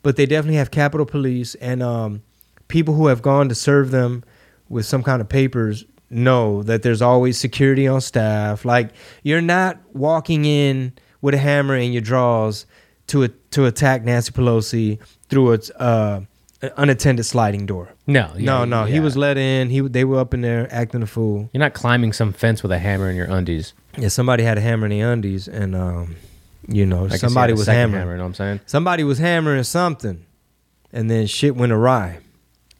Speaker 1: but they definitely have Capitol Police and um, people who have gone to serve them with some kind of papers know that there's always security on staff. Like you're not walking in with a hammer in your drawers to a, to attack Nancy Pelosi through a uh, an unattended sliding door.
Speaker 2: No, yeah,
Speaker 1: no, no, he was let in. He they were up in there acting a fool.
Speaker 2: You're not climbing some fence with a hammer in your undies.
Speaker 1: Yeah, somebody had a hammer in the undies, and um, you know, somebody was hammering.
Speaker 2: Hammer, you know what I'm saying?
Speaker 1: Somebody was hammering something, and then shit went awry.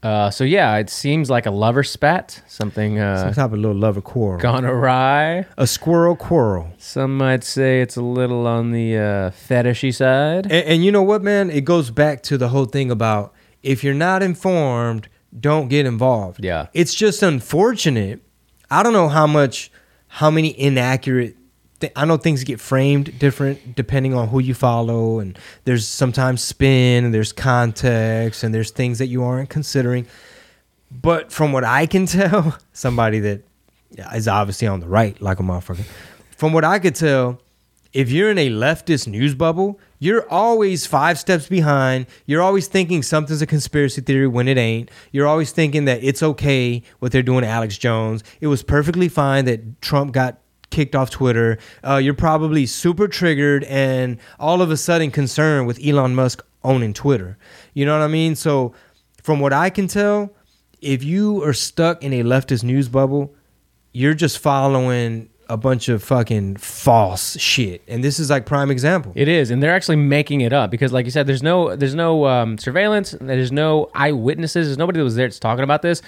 Speaker 2: Uh, so yeah, it seems like a lover spat, something
Speaker 1: Some
Speaker 2: uh,
Speaker 1: type of little lover quarrel.
Speaker 2: gone awry.
Speaker 1: A squirrel quarrel.
Speaker 2: Some might say it's a little on the uh, fetishy side.
Speaker 1: And, and you know what, man? It goes back to the whole thing about if you're not informed, don't get involved.
Speaker 2: Yeah.
Speaker 1: It's just unfortunate. I don't know how much, how many inaccurate. Th- I know things get framed different depending on who you follow, and there's sometimes spin, and there's context, and there's things that you aren't considering. But from what I can <laughs> tell, somebody that is obviously on the right, like a motherfucker, from what I could tell, if you're in a leftist news bubble, you're always five steps behind. You're always thinking something's a conspiracy theory when it ain't. You're always thinking that it's okay what they're doing to Alex Jones. It was perfectly fine that Trump got kicked off Twitter. Uh, you're probably super triggered and all of a sudden concerned with Elon Musk owning Twitter. You know what I mean? So, from what I can tell, if you are stuck in a leftist news bubble, you're just following a bunch of fucking false shit. And this is like prime example.
Speaker 2: It is, and they're actually making it up because, like you said, there's no there's no um, surveillance, there's no eyewitnesses, there's nobody that was there that's talking about this.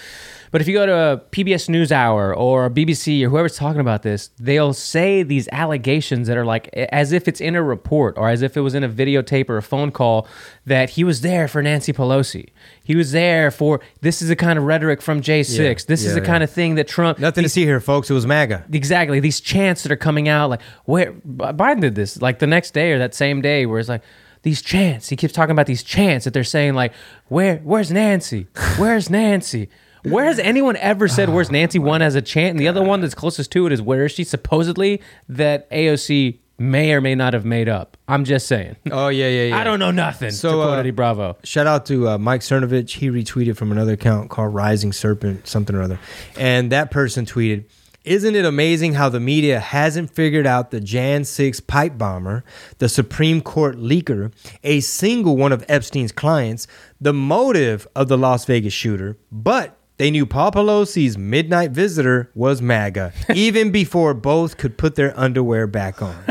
Speaker 2: But if you go to a PBS NewsHour or BBC or whoever's talking about this, they'll say these allegations that are like as if it's in a report or as if it was in a videotape or a phone call that he was there for Nancy Pelosi. He was there for this is the kind of rhetoric from J6.
Speaker 1: Yeah,
Speaker 2: This is
Speaker 1: yeah,
Speaker 2: the kind of thing that Trump
Speaker 1: Nothing to see here, folks. It was MAGA.
Speaker 2: exactly these chants that are coming out like where biden did this like the next day or that same day where it's like these chants he keeps talking about these chants that they're saying like where where's nancy where's nancy where has anyone ever said where's nancy one as a chant and the other one that's closest to it is where is she supposedly that aoc may or may not have made up i'm just saying
Speaker 1: Oh yeah, yeah, yeah.
Speaker 2: i don't know nothing
Speaker 1: So,
Speaker 2: to quote
Speaker 1: uh,
Speaker 2: Eddie bravo
Speaker 1: Shout out to uh, Mike Cernovich. He retweeted from another account called Rising Serpent, something or other. And that person tweeted, Isn't it amazing how the media hasn't figured out the Jan 6 pipe bomber, the Supreme Court leaker, a single one of Epstein's clients, the motive of the Las Vegas shooter, but they knew Paul Pelosi's midnight visitor was MAGA, <laughs> even before both could put their underwear back on. <laughs>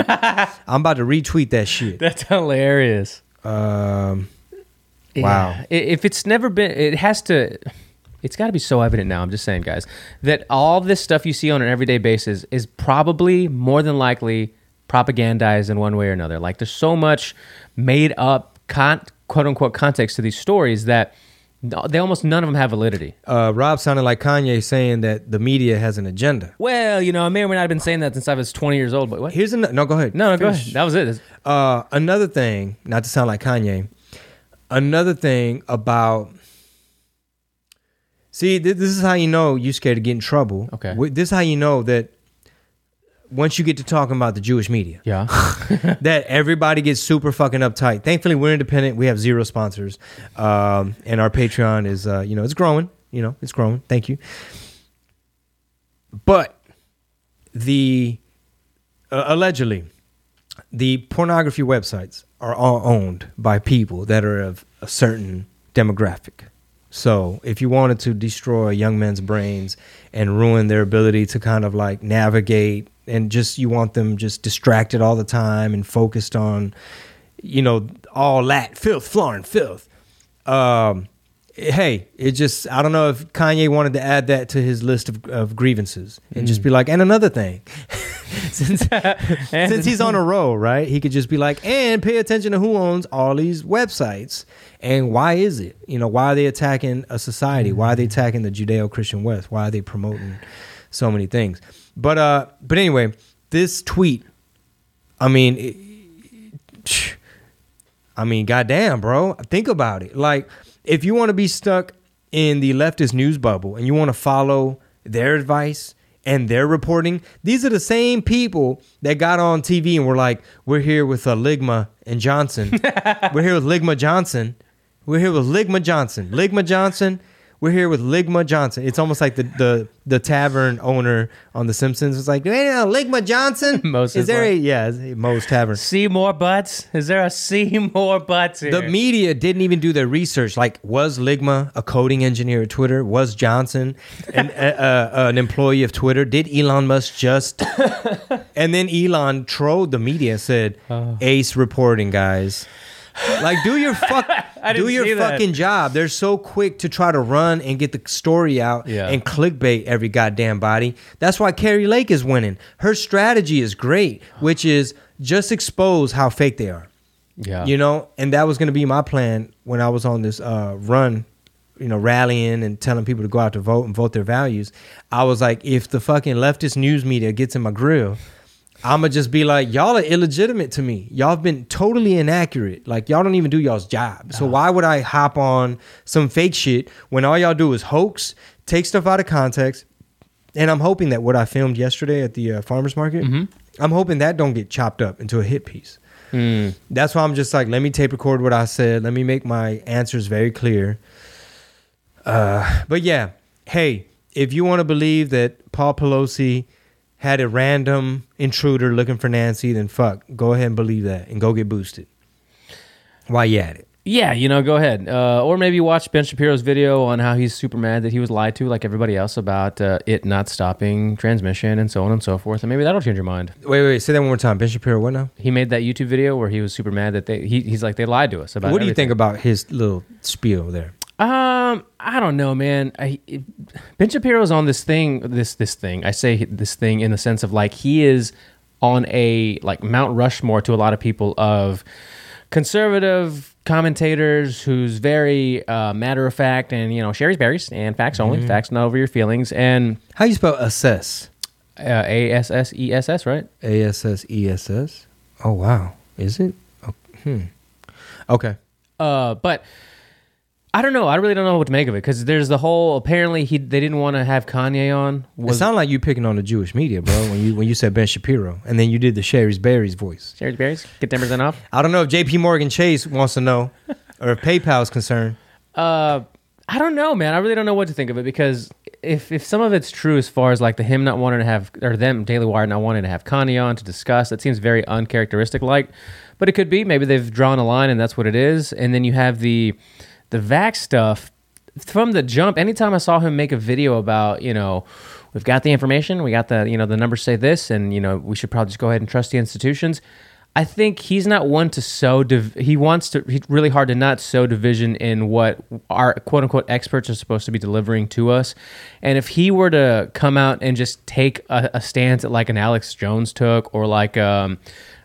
Speaker 1: I'm about to retweet that shit.
Speaker 2: that's hilarious
Speaker 1: Um. Wow.
Speaker 2: If it's never been, it has to. It's got to be so evident now. I'm just saying, guys, that all this stuff you see on an everyday basis is probably more than likely propagandized in one way or another. Like there's so much made up, con- quote unquote, context to these stories that they almost none of them have validity.
Speaker 1: uh, Rob sounded like Kanye saying that the media has an agenda.
Speaker 2: Well, you know, I may or may not have been saying that since I was 20 years old. But what?
Speaker 1: Here's an no. Go ahead.
Speaker 2: No, no, go ahead. That was it.
Speaker 1: Uh, another thing, not to sound like Kanye. Another thing about. See, th- this is how you know you're scared to get in trouble.
Speaker 2: Okay.
Speaker 1: This is how you know that once you get to talking about the Jewish media,
Speaker 2: Yeah. <laughs>
Speaker 1: that everybody gets super fucking uptight. Thankfully, we're independent. We have zero sponsors, um, and our Patreon is, uh, you know, it's growing. You know, it's growing. Thank you. But the uh, allegedly, the pornography websites are all owned by people that are of a certain demographic. So if you wanted to destroy young men's brains and ruin their ability to kind of like navigate and just you want them just distracted all the time and focused on, you know, all that filth, floor filth. Um, hey, it just I don't know if Kanye wanted to add that to his list of, of grievances and just be like, and another thing, <laughs> since <laughs> since he's on a roll, right? He could just be like, and pay attention to who owns all these websites and why is it? You know, why are they attacking a society? Why are they attacking the Judeo-Christian West? Why are they promoting so many things? But uh, but anyway, this tweet, I mean. It, I mean, goddamn, bro. Think about it. Like, if you want to be stuck in the leftist news bubble and you want to follow their advice and their reporting, these are the same people that got on TV and were like, "We're here with uh, Ligma and Johnson. <laughs> we're here with Ligma Johnson. We're here with Ligma Johnson. Ligma Johnson we're here with Ligma Johnson. It's almost like the the, the tavern owner on The Simpsons was like, hey, no, Ligma Johnson. <laughs>
Speaker 2: Moe's
Speaker 1: is there a yeah Moe's Tavern?
Speaker 2: See more butts? Is there a see more butts here?
Speaker 1: The media didn't even do their research. Like, was Ligma a coding engineer at Twitter? Was Johnson an, <laughs> uh, uh, an employee of Twitter? Did Elon Musk just? <laughs> and then Elon trolled the media, and said,
Speaker 2: Oh.
Speaker 1: "Ace reporting, guys." Like, do your fuck,
Speaker 2: I
Speaker 1: do
Speaker 2: didn't
Speaker 1: your
Speaker 2: see that.
Speaker 1: fucking job. They're so quick to try to run and get the story out
Speaker 2: Yeah.
Speaker 1: and clickbait every goddamn body. That's why Kari Lake is winning. Her strategy is great, which is just expose how fake they are
Speaker 2: yeah.
Speaker 1: you know and that was going to be my plan when i was on this uh, run you know rallying and telling people to go out to vote and vote their values i was like if the fucking leftist news media gets in my grill i'ma just be like y'all are illegitimate to me. Y'all have been totally inaccurate. Like y'all don't even do y'all's job. So why would i hop on some fake shit when all y'all do is hoax take stuff out of context? And i'm hoping that what i filmed yesterday at the uh, farmers market i'm hoping that don't get chopped up into a hit piece.
Speaker 2: Mm.
Speaker 1: that's why I'm just like, let me tape record what I said. Let me make my answers very clear. Uh, but yeah, hey, if you want to believe that Paul Pelosi had a random intruder looking for Nancy, then fuck, go ahead and believe that and go get boosted. Why you at it?
Speaker 2: Yeah, you know, go ahead. Uh, or maybe watch Ben Shapiro's video on how he's super mad that he was lied to, like everybody else, about uh, it not stopping transmission and so on and so forth. And maybe that'll change your mind.
Speaker 1: Wait, wait, say that one more time. Ben Shapiro, what now?
Speaker 2: He made that YouTube video where he was super mad that they. He, he's like they lied to us about.
Speaker 1: what do you think about his little spiel there?
Speaker 2: Um, I don't know, man. I, it, ben Shapiro's on this thing. This this thing. I say this thing in the sense of like he is on a like Mount Rushmore to a lot of people of conservative commentators who's very uh, matter of fact and you know Shari's Berries and facts only, facts not over your feelings and
Speaker 1: How you spell assess?
Speaker 2: uh, A S S E S S right.
Speaker 1: A S S E S S? Oh, wow. Is it? Oh, hmm. Okay.
Speaker 2: Uh, but I don't know. I really don't know what to make of it because there's the whole. Apparently, he they didn't want to have Kanye on.
Speaker 1: It
Speaker 2: Was
Speaker 1: sounded like you picking on the Jewish media, bro, when you when you said Ben Shapiro, and then you did the Shari's Berries voice.
Speaker 2: Shari's Berries get ten percent off?
Speaker 1: I don't know if J.P. Morgan Chase wants to know, or if PayPal is concerned.
Speaker 2: Uh, I don't know, man. I really don't know what to think of it because if if some of it's true as far as like the him not wanting to have or them Daily Wire not wanting to have Kanye on to discuss, that seems very uncharacteristic like. But it could be maybe they've drawn a line and that's what it is. And then you have the the vax stuff from the jump. Anytime I saw him make a video about you know. We've got the information. We got the you know the numbers say this, and you know we should probably just go ahead and trust the institutions. I think he's not one to sow. Div- he wants to. He's really hard to not sow division in what our quote unquote experts are supposed to be delivering to us. And if he were to come out and just take a, a stance that like an Alex Jones took, or like um,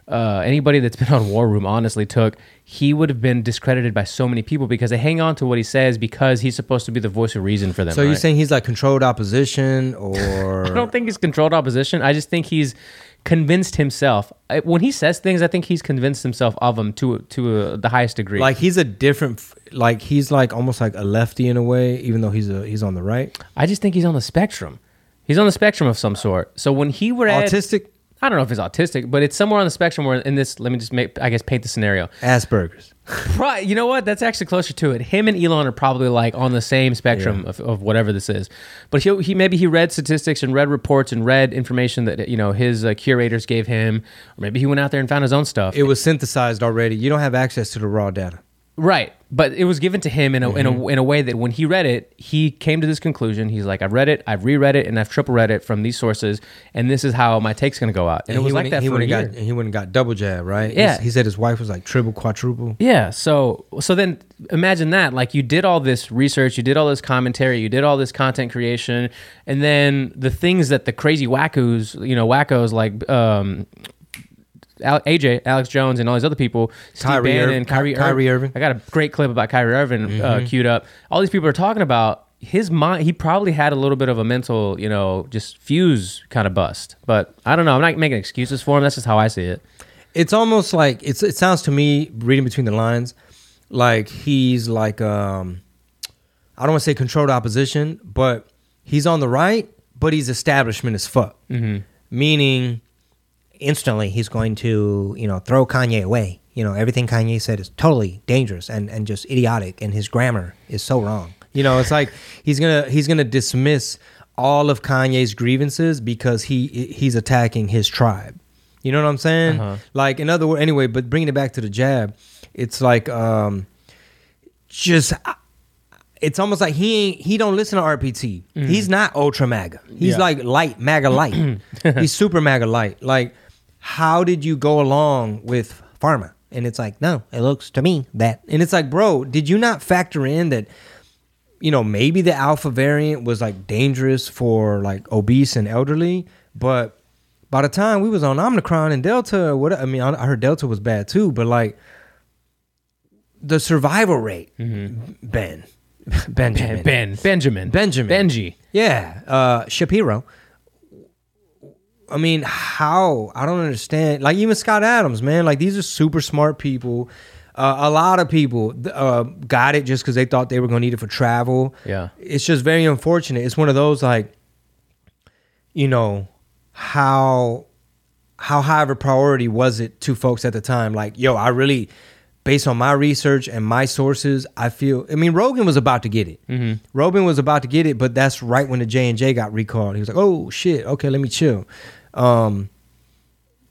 Speaker 2: uh, anybody that's been <laughs> on War Room honestly took, he would have been discredited by so many people because they hang on to what he says because he's supposed to be the voice of reason for them.
Speaker 1: So you're saying he's like controlled opposition, <laughs> or
Speaker 2: I don't think he's controlled opposition. I just think he's convinced himself. When he says things, I think he's convinced himself of them to to uh the highest degree.
Speaker 1: like he's a different, like he's like almost like a lefty in a way, even though he's a he's on the right,
Speaker 2: I just think he's on the spectrum. He's on the spectrum of some sort. So when he read,
Speaker 1: autistic,
Speaker 2: I don't know if it's autistic, but it's somewhere on the spectrum where in this. Let me just make, I guess, paint the scenario.
Speaker 1: Asperger's.
Speaker 2: Pro- you know what? That's actually closer to it. Him and Elon are probably like on the same spectrum of, of whatever this is. But he, he maybe he read statistics and read reports and read information that you know his uh, curators gave him, or maybe he went out there and found his own stuff.
Speaker 1: It was synthesized already. You don't have access to the raw data.
Speaker 2: Right, but it was given to him in a, in
Speaker 1: Mm-hmm.
Speaker 2: a in a way that when he read it, he came to this conclusion. He's like, I've read it, I've reread it, and I've triple read it from these sources, and this is how my take's going to go out. And, it
Speaker 1: he
Speaker 2: was like that
Speaker 1: he
Speaker 2: for a
Speaker 1: went
Speaker 2: year.
Speaker 1: and got he went and got double jab, right?
Speaker 2: Yeah.
Speaker 1: He, he said his wife was like triple, quadruple.
Speaker 2: Yeah. So so then imagine that. Like you did all this research, you did all this commentary, you did all this content creation, and then the things that the crazy wackos, you know, wackos like um AJ, Alex Jones, and all these other people, Steve
Speaker 1: Kyrie
Speaker 2: Bannon, Kyrie,
Speaker 1: Kyrie Irving.
Speaker 2: I got a great clip about Kyrie Irving uh, queued up. All these people are talking about his mind. He probably had a little bit of a mental, you know, just fuse kind of bust. But I don't know. I'm not making excuses for him. That's just how I see it.
Speaker 1: It's almost like it's. It sounds to me, reading between the lines, like he's like um, I don't want to say controlled opposition, but he's on the right, but he's establishment as fuck. Mm-hmm. Meaning, instantly he's going to you know throw Kanye away. You know everything Kanye said is totally dangerous and and just idiotic, and his grammar is so wrong. You know, it's like he's gonna he's gonna dismiss all of Kanye's grievances because he he's attacking his tribe. You know what I'm saying?
Speaker 2: Uh-huh.
Speaker 1: Like in other words, anyway. But bringing it back to the jab, it's like um, just it's almost like he ain't he don't listen to RPT. He's not ultra MAGA. He's
Speaker 2: Mm. Yeah.
Speaker 1: like light MAGA light. <clears throat> He's super MAGA light. Like, how did you go along with Pharma? And it's like, no, it looks to me that. And it's like, bro, did you not factor in that? You know, maybe the alpha variant was like dangerous for like obese and elderly, but by the time we was on Omicron and Delta, what I mean, I heard Delta was bad too, but like the survival rate, Ben, <laughs> Benjamin,
Speaker 2: Ben Benjamin
Speaker 1: Benjamin.
Speaker 2: Benji.
Speaker 1: yeah, uh, Shapiro. I mean, how? I don't understand. Like even Scott Adams, man. Like these are super smart people. Uh, a lot of people uh, got it just because they thought they were going to need it for travel.
Speaker 2: Yeah.
Speaker 1: it's just very unfortunate. It's one of those like, you know, how how high of a priority was it to folks at the time? Like, yo, I really, based on my research and my sources, I feel. I mean, Rogan was about to get it. Mm-hmm. Rogan was about to get it, but that's right when the J and J got recalled. He was like, "Oh shit, okay, let me chill." Um,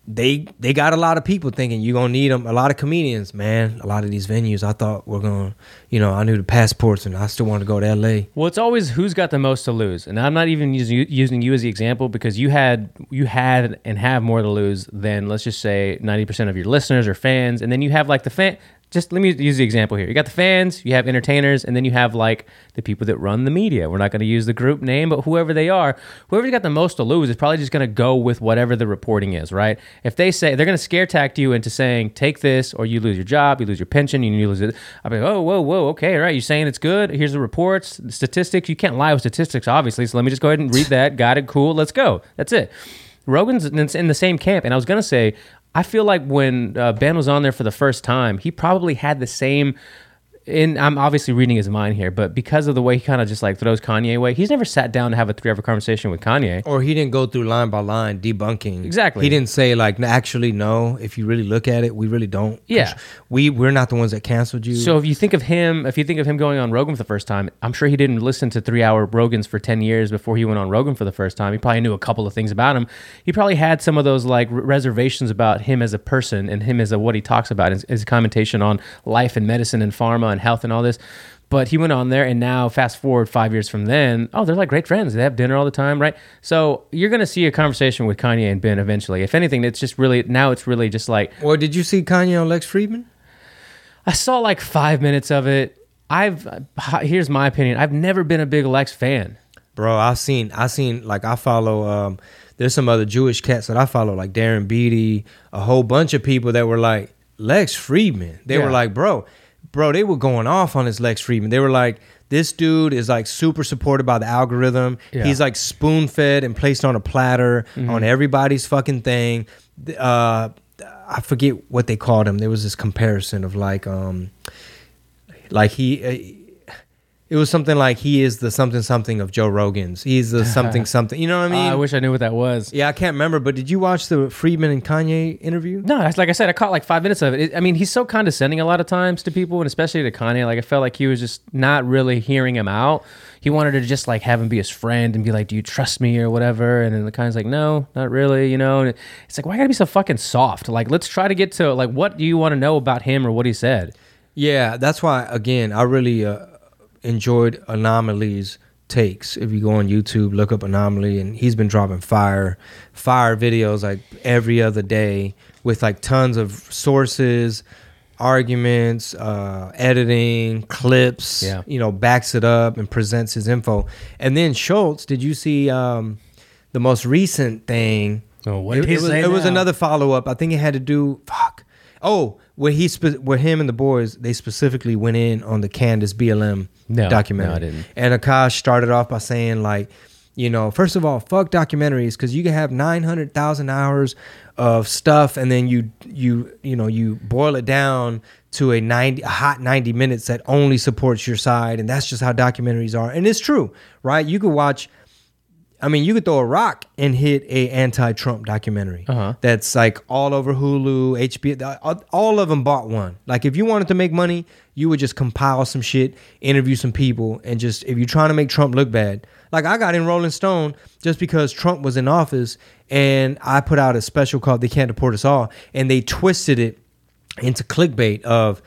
Speaker 1: they they got a lot of people thinking you're gonna need them. A lot of comedians, man. A lot of these venues, I thought were gonna, you know, I knew the passports, and I still want to go to L.A.
Speaker 2: Well, it's always who's got the most to lose, and I'm not even using using you as the example because you had you had and have more to lose than let's just say 90% of your listeners or fans, and then you have like the fan. Just let me use the example here. You got the fans, you have entertainers, and then you have like the people that run the media. We're not going to use the group name, but whoever they are, whoever's got the most to lose is probably just going to go with whatever the reporting is, right? If they say they're going to scare tact you into saying take this or you lose your job, you lose your pension, you lose it. I'll be like, oh, whoa, whoa, okay, right. You're saying it's good. Here's the reports, the statistics. You can't lie with statistics, obviously. So let me just go ahead and read that. Got it. Cool. Let's go. That's it. Rogan's in in the same camp, and I was gonna say, I feel like when uh, Ben was on there for the first time, he probably had the same. And I'm obviously reading his mind here, but because of the way he kind of just like throws Kanye away, he's never sat down to have a three-hour conversation with Kanye.
Speaker 1: Or he didn't go through line by line debunking.
Speaker 2: Exactly.
Speaker 1: He didn't say like, actually, no. If you really look at it, we really don't.
Speaker 2: Yeah.
Speaker 1: We we're not the ones that canceled you.
Speaker 2: So if you think of him, if you think of him going on Rogan for the first time, I'm sure he didn't listen to three-hour Rogans for ten years before he went on Rogan for the first time. He probably knew a couple of things about him. He probably had some of those like reservations about him as a person and him as a what he talks about, his, his commentation on life and medicine and pharma and health and all this. But he went on there, and now fast forward five years from then, oh, they're like great friends. They have dinner all the time, right? So you're gonna see a conversation with Kanye and Ben eventually. If anything, it's just really now it's really just like
Speaker 1: or did you see Kanye on Lex Fridman?
Speaker 2: I saw like five minutes of it. I've here's my opinion. I've never been a big Lex fan.
Speaker 1: Bro, I've seen I seen like I follow um there's some other Jewish cats that I follow, like Darren Beattie, a whole bunch of people that were like, Lex Fridman. They
Speaker 2: Yeah.
Speaker 1: were like, bro, bro, they were going off on this Lex Fridman. They were like, this dude is like super supported by the algorithm.
Speaker 2: Yeah.
Speaker 1: He's like spoon fed and placed on a platter on everybody's fucking thing. Uh I forget what they called him. There was this comparison of like um like he uh, it was something like he is the something something of Joe Rogan's. He's the <laughs> something something. You know what I mean?
Speaker 2: I wish I knew what that was.
Speaker 1: yeah, I can't remember, but did you watch the Fridman and Kanye interview?
Speaker 2: No, that's like I said, I caught like five minutes of it. it. I mean, he's so condescending a lot of times to people, and especially to Kanye. Like I felt like he was just not really hearing him out. He wanted to just like have him be his friend and be like, "Do you trust me?" or whatever. And then the Kanye's like, "No, not really," you know. And it's like, why gotta be so fucking soft? Like, let's try to get to like, what do you want to know about him or what he said?
Speaker 1: Yeah, that's why again I really uh, enjoyed Anomalies takes. If you go on YouTube, look up Anomaly, and he's been dropping fire, fire videos like every other day with like tons of sources, arguments, uh, editing, clips.
Speaker 2: Yeah.
Speaker 1: you know, backs it up and presents his info. And then Schulz, did you see um, the most recent thing?
Speaker 2: Oh, what
Speaker 1: it, it was, it was another follow up. I think it had to do fuck. Oh, where he spe- where him and the boys they specifically went in on the Candace BLM
Speaker 2: No,
Speaker 1: documentary.
Speaker 2: no, I didn't.
Speaker 1: And Akaash started off by saying like, you know, first of all, fuck documentaries because you can have nine hundred thousand hours of stuff and then you you you know you boil it down to a 90 a hot 90 minutes that only supports your side and that's just how documentaries are and it's true right you could watch I mean, you could throw a rock and hit a anti-Trump documentary.
Speaker 2: Uh-huh.
Speaker 1: That's like all over Hulu, HBO. all- All of them bought one. Like if you wanted to make money, you would just compile some shit, interview some people, and just if you're trying to make Trump look bad. Like I got in Rolling Stone just because Trump was in office, and I put out a special called "They Can't Deport Us All," and they twisted it into clickbait of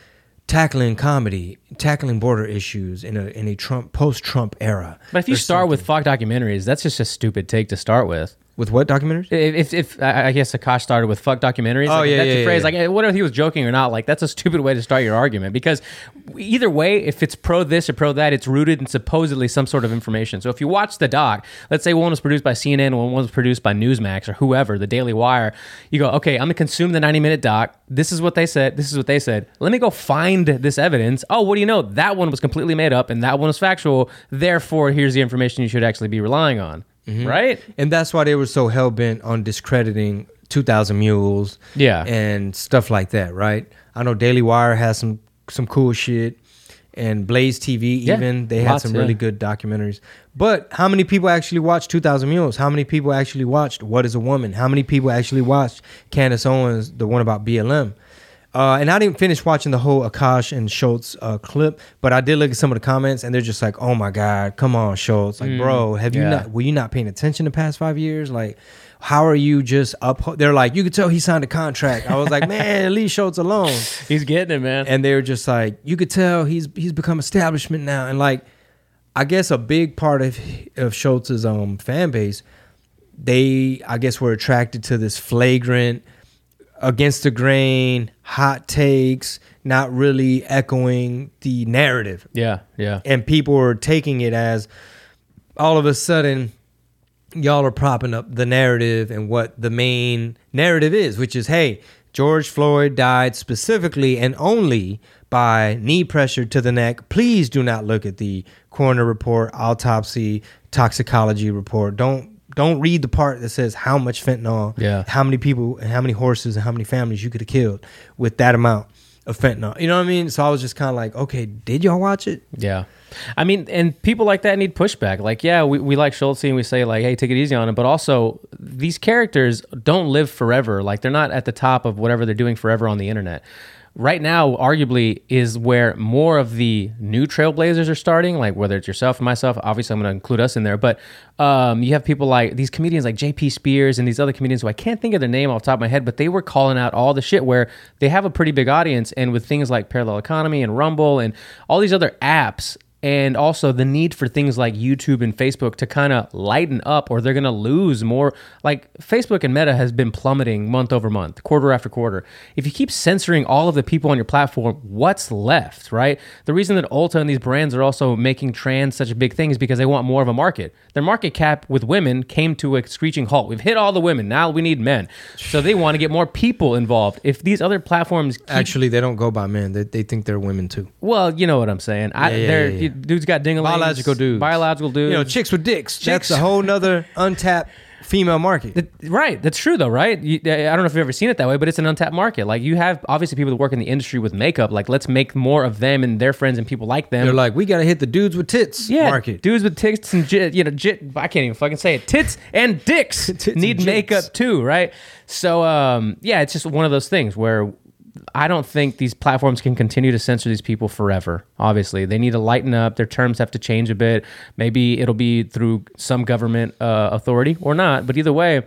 Speaker 1: tackling comedy, tackling border issues in a in a Trump post Trump era.
Speaker 2: But if you start with
Speaker 1: something.
Speaker 2: fuck documentaries, that's just a stupid take to start with.
Speaker 1: With what documentaries?
Speaker 2: If, if, if I guess Akaash started with fuck documentaries,
Speaker 1: Oh,
Speaker 2: like,
Speaker 1: yeah,
Speaker 2: that's
Speaker 1: yeah,
Speaker 2: your phrase.
Speaker 1: yeah.
Speaker 2: Like, if he was joking or not? Like, that's a stupid way to start your argument because either way, if it's pro this or pro that, it's rooted in supposedly some sort of information. So if you watch the doc, let's say one was produced by CNN, one was produced by Newsmax or whoever, the Daily Wire, you go, okay, I'm gonna consume the 90 minute doc. This is what they said. This is what they said. Let me go find this evidence. Oh, what do you know? That one was completely made up and that one was factual. Therefore, here's the information you should actually be relying on.
Speaker 1: Mm-hmm.
Speaker 2: Right?
Speaker 1: And that's why they were so hell bent on discrediting 2000 Mules
Speaker 2: Yeah.
Speaker 1: and stuff like that, right? I know Daily Wire has some some cool shit and Blaze TV
Speaker 2: Yeah,
Speaker 1: even they had
Speaker 2: lots,
Speaker 1: some really
Speaker 2: yeah.
Speaker 1: good documentaries. But how many people actually watched 2000 Mules? How many people actually watched What is a Woman? How many people actually watched Candace Owens, the one about BLM? Uh, and I didn't finish watching the whole Akaash and Schulz uh, clip, but I did look at some of the comments, and they're just like, "Oh my God, come on, Schulz! Like, bro, have you not? Were you not paying attention the past five years? Like, how are you just up?" They're like, "You could tell he signed a contract." I was like, <laughs> "Man, leave Schulz alone." <laughs>
Speaker 2: He's getting it, man.
Speaker 1: And they were just like, "You could tell he's he's become establishment now." And like, I guess a big part of of Schulz's um fan base, they I guess were attracted to this flagrant against the grain, hot takes, not really echoing the narrative.
Speaker 2: yeah, yeah.
Speaker 1: And people are taking it as all of a sudden y'all are propping up the narrative and what the main narrative is, which is hey, George Floyd died specifically and only by knee pressure to the neck. Please do not look at the coroner report, autopsy, toxicology report. Don't don't read the part that says how much fentanyl,
Speaker 2: Yeah.
Speaker 1: how many people and how many horses and how many families you could have killed with that amount of fentanyl. You know what I mean? So I was just kind of like, okay, did y'all watch it?
Speaker 2: Yeah. I mean, and people like that need pushback. Like, yeah, we, we like Schulz and we say, like, hey, take it easy on him. But also, these characters don't live forever. Like, they're not at the top of whatever they're doing forever on the internet. Right now, arguably, is where more of the new trailblazers are starting. Like, whether it's yourself and myself, obviously, I'm going to include us in there. But um, you have people like these comedians like JP Sears and these other comedians who I can't think of their name off the top of my head, but they were calling out all the shit where they have a pretty big audience. And with things like Parallel Economy and Rumble and all these other apps, and also the need for things like YouTube and Facebook to kind of lighten up or they're going to lose more like Facebook and Meta has been plummeting month over month, quarter after quarter. If you keep censoring all of the people on your platform, what's left, right? The reason that Ulta and these brands are also making trans such a big thing is because they want more of a market. Their market cap with women came to a screeching halt. We've hit all the women. Now we need men. So they want to get more people involved. If these other platforms keep
Speaker 1: Actually, they don't go by men. They, they think they're women too.
Speaker 2: well, you know what I'm saying. I,
Speaker 1: Yeah, yeah,
Speaker 2: they're,
Speaker 1: yeah, yeah.
Speaker 2: Dudes got dinglings.
Speaker 1: Biological dudes.
Speaker 2: Biological dudes.
Speaker 1: You know, chicks with dicks.
Speaker 2: Chicks.
Speaker 1: That's a whole nother untapped female market.
Speaker 2: That- right. That's true, though, right? You, I don't know if you've ever seen it that way, but it's an untapped market. Like, you have obviously people that work in the industry with makeup. Like, let's make more of them and their friends and people like them.
Speaker 1: They're like, we got to hit the dudes with tits
Speaker 2: yeah,
Speaker 1: market.
Speaker 2: dudes with tits and jit, you know, jit. I can't even fucking say it. Tits and <laughs> dicks
Speaker 1: Tits
Speaker 2: need
Speaker 1: jits.
Speaker 2: makeup too, right? So, um, yeah, it's just one of those things where I don't think these platforms can continue to censor these people forever. Obviously, they need to lighten up. Their terms have to change a bit. Maybe it'll be through some government uh, authority or not. But either way,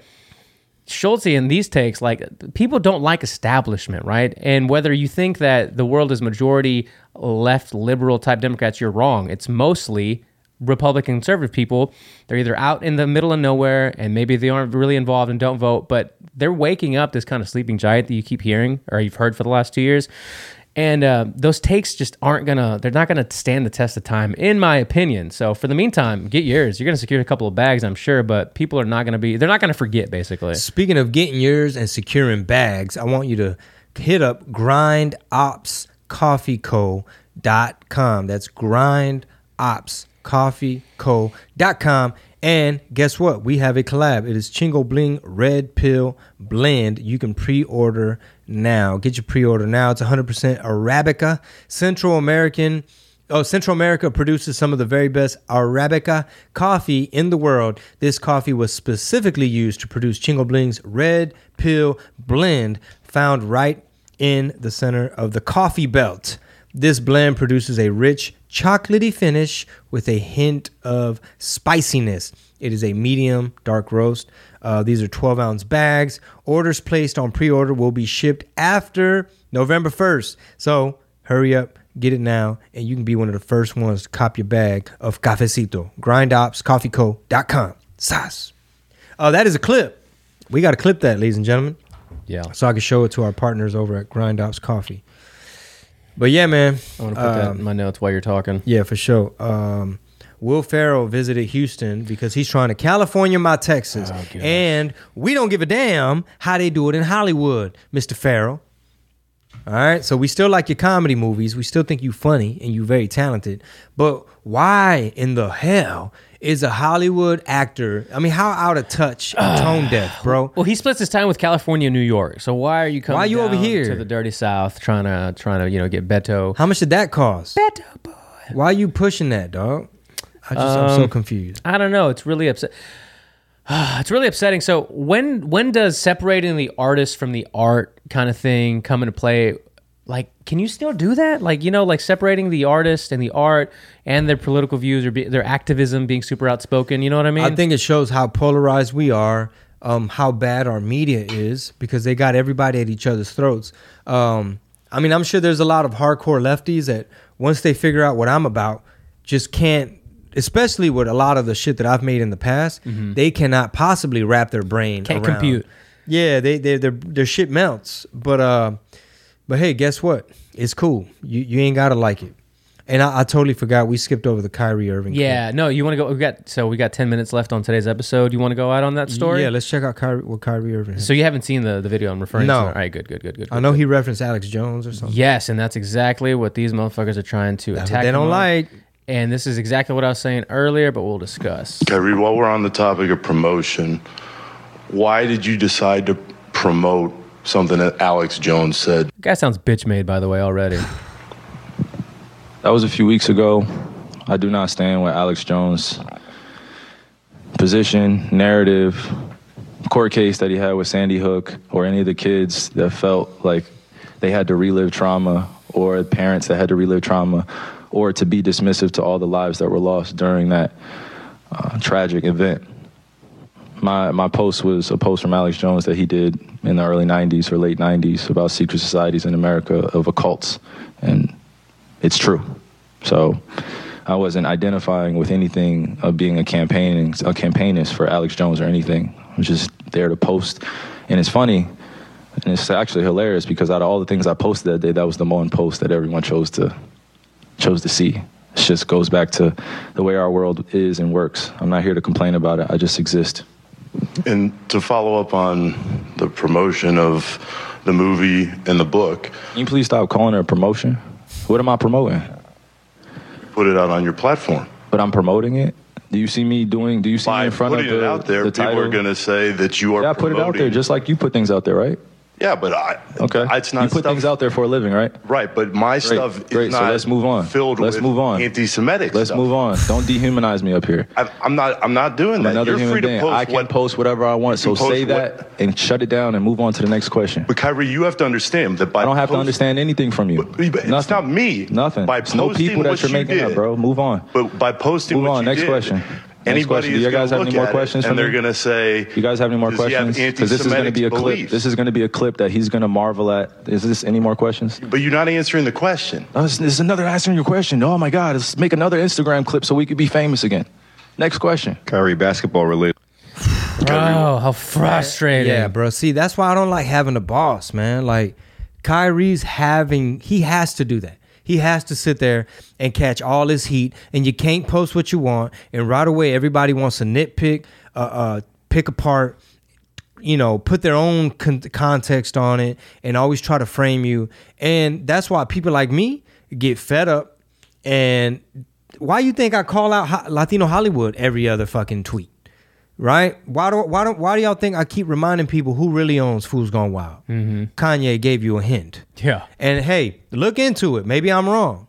Speaker 2: Schulz and these takes, like people don't like establishment, right? And whether you think that the world is majority left liberal type Democrats, you're wrong. It's mostly Republican conservative people. They're either out in the middle of nowhere and maybe they aren't really involved and don't vote, but they're waking up this kind of sleeping giant that you keep hearing or you've heard for the last two years. And uh, those takes just aren't gonna, they're not gonna stand the test of time, in my opinion. So for the meantime, get yours. You're gonna secure a couple of bags, I'm sure, but people are not gonna be, they're not gonna forget, basically.
Speaker 1: Speaking of getting yours and securing bags, I want you to hit up grindopscoffeeco.com. That's grindopscoffeeco.com. And guess what? We have a collab. It is Chingo Bling Red Pill Blend. You can pre order now. Get your pre order now. It's 100% Arabica, Central American Oh, Central America produces some of the very best Arabica coffee in the world. This coffee was specifically used to produce Chingo Bling's Red Pill blend, found right in the center of the coffee belt. This blend produces a rich, chocolatey finish with a hint of spiciness. It is a medium dark roast. Uh, these are 12 ounce bags. Orders placed on pre order will be shipped after November 1st. So hurry up, get it now, and you can be one of the first ones to cop your bag of cafecito. GrindOpsCoffeeCo.com. Sas. Uh, that is a clip. We got to clip that, ladies and gentlemen
Speaker 2: Yeah.
Speaker 1: so I can show it to our partners over at Grind Ops Coffee. But yeah, man.
Speaker 2: I want to put that
Speaker 1: um,
Speaker 2: in my notes while you're talking.
Speaker 1: yeah, for sure. Um, Will Ferrell visited Houston because he's trying to California my Texas,
Speaker 2: Oh,
Speaker 1: and we don't give a damn how they do it in Hollywood, Mister Ferrell. All right, so we still like your comedy movies. We still think you funny and you very talented. But why in the hell is a Hollywood actor? I mean, how out of touch, and <sighs> tone deaf, bro?
Speaker 2: Well, he splits his time with California and New York. So why are you coming?
Speaker 1: Why you over here?
Speaker 2: to the dirty South trying to trying to you know get Beto?
Speaker 1: How much did that cost?
Speaker 2: Beto boy.
Speaker 1: Why are you pushing that, dog? I just I'm so
Speaker 2: Um,
Speaker 1: confused.
Speaker 2: I don't know. It's really upset. <sighs> it's really upsetting. So when when does separating the artist from the art kind of thing come into play? Like, can you still do that? Like, you know, like separating the artist and the art and their political views or be, their activism being super outspoken. You know what I mean?
Speaker 1: I think it shows how polarized we are, um, how bad our media is because they got everybody at each other's throats. Um, I mean, I'm sure there's a lot of hardcore lefties that once they figure out what I'm about, just can't. Especially with a lot of the shit that I've made in the past, they cannot possibly wrap their brain.
Speaker 2: Mm-hmm. Can't
Speaker 1: around.
Speaker 2: compute.
Speaker 1: Yeah, they they their their shit melts. But uh, but hey, guess what? It's cool. You you ain't gotta like it. And I, I totally forgot we skipped over the Kyrie Irving. clip.
Speaker 2: yeah. No, you want to go? We got so we got ten minutes left on today's episode. You want to go out on that story?
Speaker 1: Yeah, let's check out Kyrie, what Kyrie Irving. has.
Speaker 2: So you haven't seen the the video I'm referring
Speaker 1: No.
Speaker 2: to? All right. Good. Good. Good. Good.
Speaker 1: I know he referenced Alex Jones or something.
Speaker 2: Yes, and that's exactly what these motherfuckers are trying to
Speaker 1: That's
Speaker 2: attack.
Speaker 1: what they don't like.
Speaker 2: And this is exactly what I was saying earlier, but we'll discuss.
Speaker 4: Kyrie, while we're on the topic of promotion, why did you decide to promote something that Alex Jones said?
Speaker 2: Guy sounds bitch made, by the way, already.
Speaker 5: That was a few weeks ago. I do not stand with Alex Jones' position, narrative, court case that he had with Sandy Hook, or any of the kids that felt like they had to relive trauma, or parents that had to relive trauma, or to be dismissive to all the lives that were lost during that uh, tragic event. My my post was a post from Alex Jones that he did in the early '90s or late '90s about secret societies in America of occults, and it's true. So I wasn't identifying with anything of being a campaigning a campaignist for Alex Jones or anything. I was just there to post, and it's funny, and it's actually hilarious because out of all the things I posted that day, that was the one post that everyone chose to chose to see. It just goes back to the way our world is and works. I'm not here to complain about it. I just exist.
Speaker 4: And to follow up on the promotion of the movie and the book,
Speaker 5: Can you please stop calling it a promotion? What am I promoting?
Speaker 4: put it out on your platform.
Speaker 5: But I'm promoting it. Do you see me doing? Do you see me in front of the,
Speaker 4: it out there,
Speaker 5: the
Speaker 4: people
Speaker 5: title?
Speaker 4: are going to say that you are
Speaker 5: Yeah, I put it out there just like you put things out there, right?
Speaker 4: Yeah, but I,
Speaker 5: Okay.
Speaker 4: it's not
Speaker 5: you put
Speaker 4: stuff,
Speaker 5: things out there for a living, right?
Speaker 4: Right, but my
Speaker 5: Great,
Speaker 4: stuff
Speaker 5: great.
Speaker 4: is
Speaker 5: So
Speaker 4: not
Speaker 5: let's move on.
Speaker 4: filled
Speaker 5: Let's
Speaker 4: with
Speaker 5: move on.
Speaker 4: anti-Semitic
Speaker 5: Let's
Speaker 4: stuff.
Speaker 5: move on. Don't dehumanize me up here.
Speaker 4: I, I'm not. I'm not doing
Speaker 5: I'm
Speaker 4: that.
Speaker 5: another
Speaker 4: You're
Speaker 5: human
Speaker 4: free to
Speaker 5: being.
Speaker 4: post
Speaker 5: I can
Speaker 4: what,
Speaker 5: post whatever I want. So
Speaker 4: can post
Speaker 5: say
Speaker 4: what-
Speaker 5: that and shut it down and move on to the next question.
Speaker 4: But Kyrie, you have to understand that by
Speaker 5: I don't have to understand anything from you.
Speaker 4: But- but it's
Speaker 5: Nothing.
Speaker 4: not me.
Speaker 5: Nothing.
Speaker 4: By
Speaker 5: It's no people that you're
Speaker 4: you
Speaker 5: making up, bro. Move on.
Speaker 4: But by posting
Speaker 5: Move
Speaker 4: what
Speaker 5: on.
Speaker 4: you
Speaker 5: Next
Speaker 4: did,
Speaker 5: question. Next
Speaker 4: Anybody.
Speaker 5: Do you guys have any more
Speaker 4: at it
Speaker 5: questions for
Speaker 4: And they're going to say,
Speaker 5: You guys have any more
Speaker 4: Does he have
Speaker 5: questions? Because this is going to be a
Speaker 4: anti-Semitic
Speaker 5: clip. This is going to be a clip that he's going to marvel at. Is this any more questions?
Speaker 4: But you're not answering the question.
Speaker 5: Oh, this, this is another answering your question. Oh my God, let's make another Instagram clip so we could be famous again. Next question.
Speaker 6: Kyrie basketball related.
Speaker 2: Oh, how frustrating.
Speaker 1: Yeah, bro. See, that's why I don't like having a boss, man. Like Kyrie's having, he has to do that. He has to sit there and catch all his heat, and you can't post what you want. And right away, everybody wants to nitpick, uh, uh, pick apart, you know, put their own con- context on it, and always try to frame you. And that's why people like me get fed up. And why you think I call out Latino Hollywood every other fucking tweet? Right? Why do why don't why do y'all think I keep reminding people who really owns Fools Gone Wild? Mm-hmm. Kanye gave you a hint,
Speaker 2: Yeah.
Speaker 1: and hey, look into it. Maybe I'm wrong.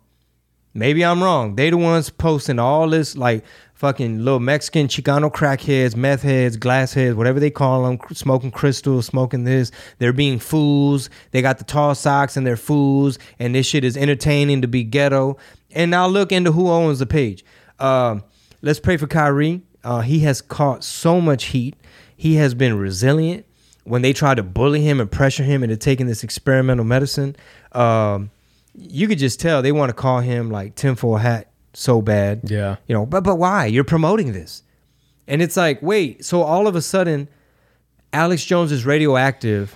Speaker 1: Maybe I'm wrong. They the ones posting all this like fucking little Mexican Chicano crackheads, meth heads, glass heads, whatever they call them, smoking crystals, smoking this. They're being fools. They got the tall socks and they're fools, and this shit is entertaining to be ghetto. And now look into who owns the page. Um, let's pray for Kyrie. Uh, he has caught so much heat. He has been resilient when they tried to bully him and pressure him into taking this experimental medicine. Um, you could just tell they want to call him like tinfoil hat so bad.
Speaker 2: Yeah.
Speaker 1: You know, but but why? You're promoting this. And it's like, wait, so all of a sudden Alex Jones is radioactive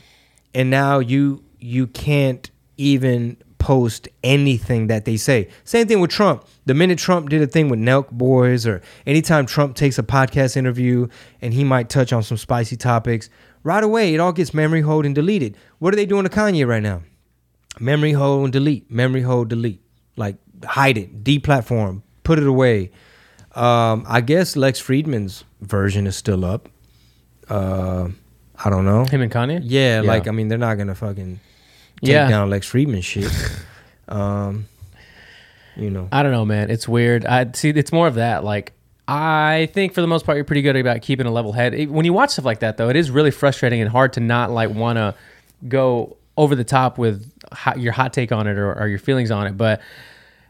Speaker 1: and now you you can't even post anything that they say. Same thing with Trump. The minute Trump did a thing with Nelk Boys or anytime Trump takes a podcast interview and he might touch on some spicy topics, right away it all gets memory hold and deleted. What are they doing to Kanye right now? memory hold and delete memory hold delete like hide it deplatform put it away um i guess lex fridman's version is still up uh i don't know
Speaker 2: Him and Kanye.
Speaker 1: yeah, like i mean they're not gonna fucking take
Speaker 2: Yeah.
Speaker 1: down lex fridman shit <laughs> um you know
Speaker 2: I don't know, man. It's weird. I see. It's more of that. Like, I think for the most part, you're pretty good about keeping a level head. It- When you watch stuff like that, though, it is really frustrating and hard to not like want to go over the top with hot, your hot take on it or, or your feelings on it. But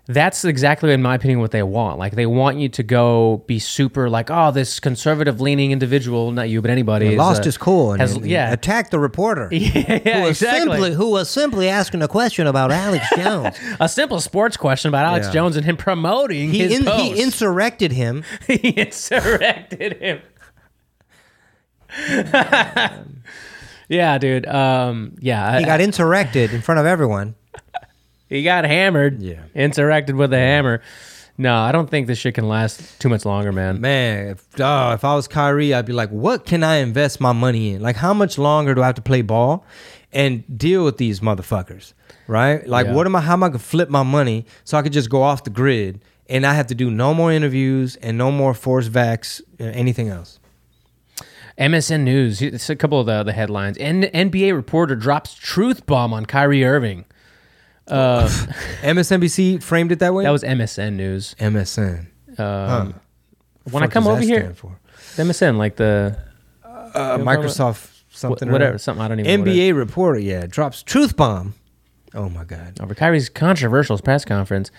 Speaker 2: that's exactly, in my opinion, what they want. Like, they want you to go be super like, oh, this conservative leaning individual, not you, but anybody, is,
Speaker 1: lost
Speaker 2: uh,
Speaker 1: his cool and,
Speaker 2: has- yeah,
Speaker 1: attacked the reporter <laughs>
Speaker 2: yeah,
Speaker 1: who was
Speaker 2: exactly.
Speaker 1: simply who was simply asking a question about alex <laughs> jones
Speaker 2: a simple sports question about Alex
Speaker 1: Yeah.
Speaker 2: Jones and him promoting
Speaker 1: he,
Speaker 2: his
Speaker 1: in,
Speaker 2: post. <laughs>
Speaker 1: he insurrected him
Speaker 2: he insurrected him. yeah, dude. Um, yeah,
Speaker 1: he got insurrected in front of everyone
Speaker 2: he got hammered.
Speaker 1: Yeah.
Speaker 2: Interacted with a hammer. No, I don't think this shit can last too much longer, man.
Speaker 1: Man, if, oh, if I was Kyrie, I'd be like, what can I invest my money in? Like, how much longer do I have to play ball and deal with these motherfuckers? Right? Like,
Speaker 2: Yeah.
Speaker 1: what am I, how am I going to flip my money so I could just go off the grid and I have to do no more interviews and no more force vax, uh, anything else?
Speaker 2: MSN News. It's a couple of the, the headlines. N- NBA reporter drops truth bomb on Kyrie Irving. Uh, <laughs>
Speaker 1: MSNBC framed it that way?
Speaker 2: that was MSN News.
Speaker 1: MSN.
Speaker 2: Um, When I come over here,
Speaker 1: stand for?
Speaker 2: MSN, like the
Speaker 1: Uh, Microsoft something. or
Speaker 2: whatever,
Speaker 1: other.
Speaker 2: something I don't even know. what.
Speaker 1: NBA reporter, yeah, drops truth bomb. Oh my God.
Speaker 2: over Kyrie's controversial press conference.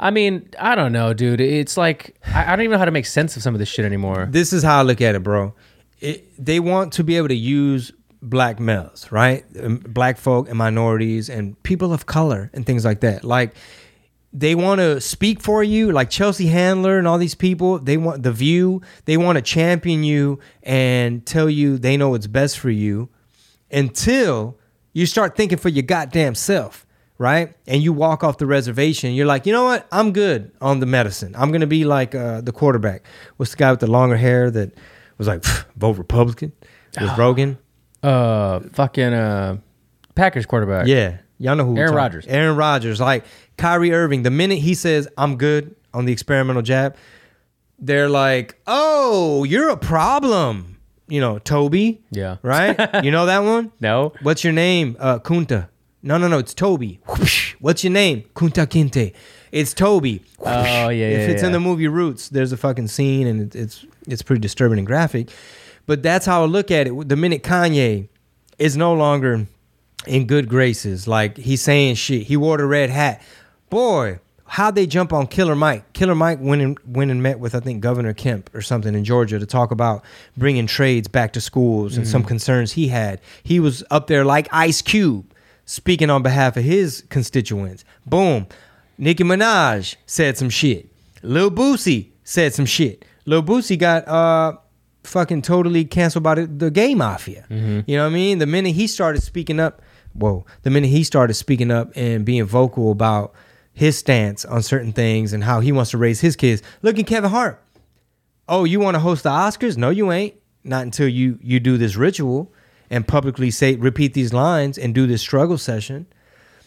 Speaker 2: I mean, I don't know, dude. It's like I, I don't even know how to make sense of some of this shit anymore.
Speaker 1: this is how I look at it, bro. It, they want to be able to use black males, right? Um, Black folk and minorities and people of color and things like that. Like they want to speak for you, like Chelsea Handler and all these people. They want the view. They want to champion you and tell you they know what's best for you until you start thinking for your goddamn self, right? And you walk off the reservation. You're like, you know what? I'm good on the medicine. I'm gonna be like uh, the quarterback. What's the guy with the longer hair that was like vote Republican with Rogan?
Speaker 2: Uh, fucking uh, Packers quarterback.
Speaker 1: Yeah, y'all know who.
Speaker 2: Aaron Rodgers.
Speaker 1: Aaron Rodgers, like Kyrie Irving. The minute he says I'm good on the experimental jab, they're like, "Oh, you're a problem." You know, Toby.
Speaker 2: Yeah.
Speaker 1: Right. <laughs> you know that one.
Speaker 2: No.
Speaker 1: What's your name? Uh, Kunta. No, no, no. It's Toby. Whoosh. What's your name? Kunta Kinte. It's Toby.
Speaker 2: Oh, yeah,
Speaker 1: If
Speaker 2: yeah,
Speaker 1: it's in the movie Roots, there's a fucking scene, and it's it's pretty disturbing and graphic. But that's how I look at it. The minute Kanye is no longer in good graces, like he's saying shit. He wore the red hat. Boy, how'd they jump on Killer Mike? Killer Mike went and went and met with I think Governor Kemp or something in Georgia to talk about bringing trades back to schools and some concerns he had. He was up there like Ice Cube, speaking on behalf of his constituents. Boom. Nicki Minaj said some shit. Lil Boosie said some shit. Lil Boosie got uh fucking totally canceled by the, the gay mafia. Mm-hmm. You know what I mean? The minute he started speaking up, whoa, the minute he started speaking up and being vocal about his stance on certain things and how he wants to raise his kids. Look at Kevin Hart. Oh, you want to host the Oscars? No, you ain't. Not until you you do this ritual and publicly say repeat these lines and do this struggle session.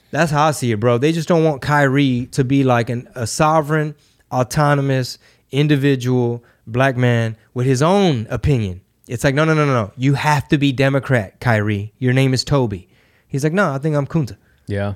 Speaker 1: That's how I see it, bro. They just don't want Kyrie to be like an, a sovereign, autonomous, individual black man with his own opinion. It's like, no, no, no, no, no. You have to be Democrat, Kyrie. Your name is Toby. He's like, no, I think I'm Kunta.
Speaker 2: Yeah.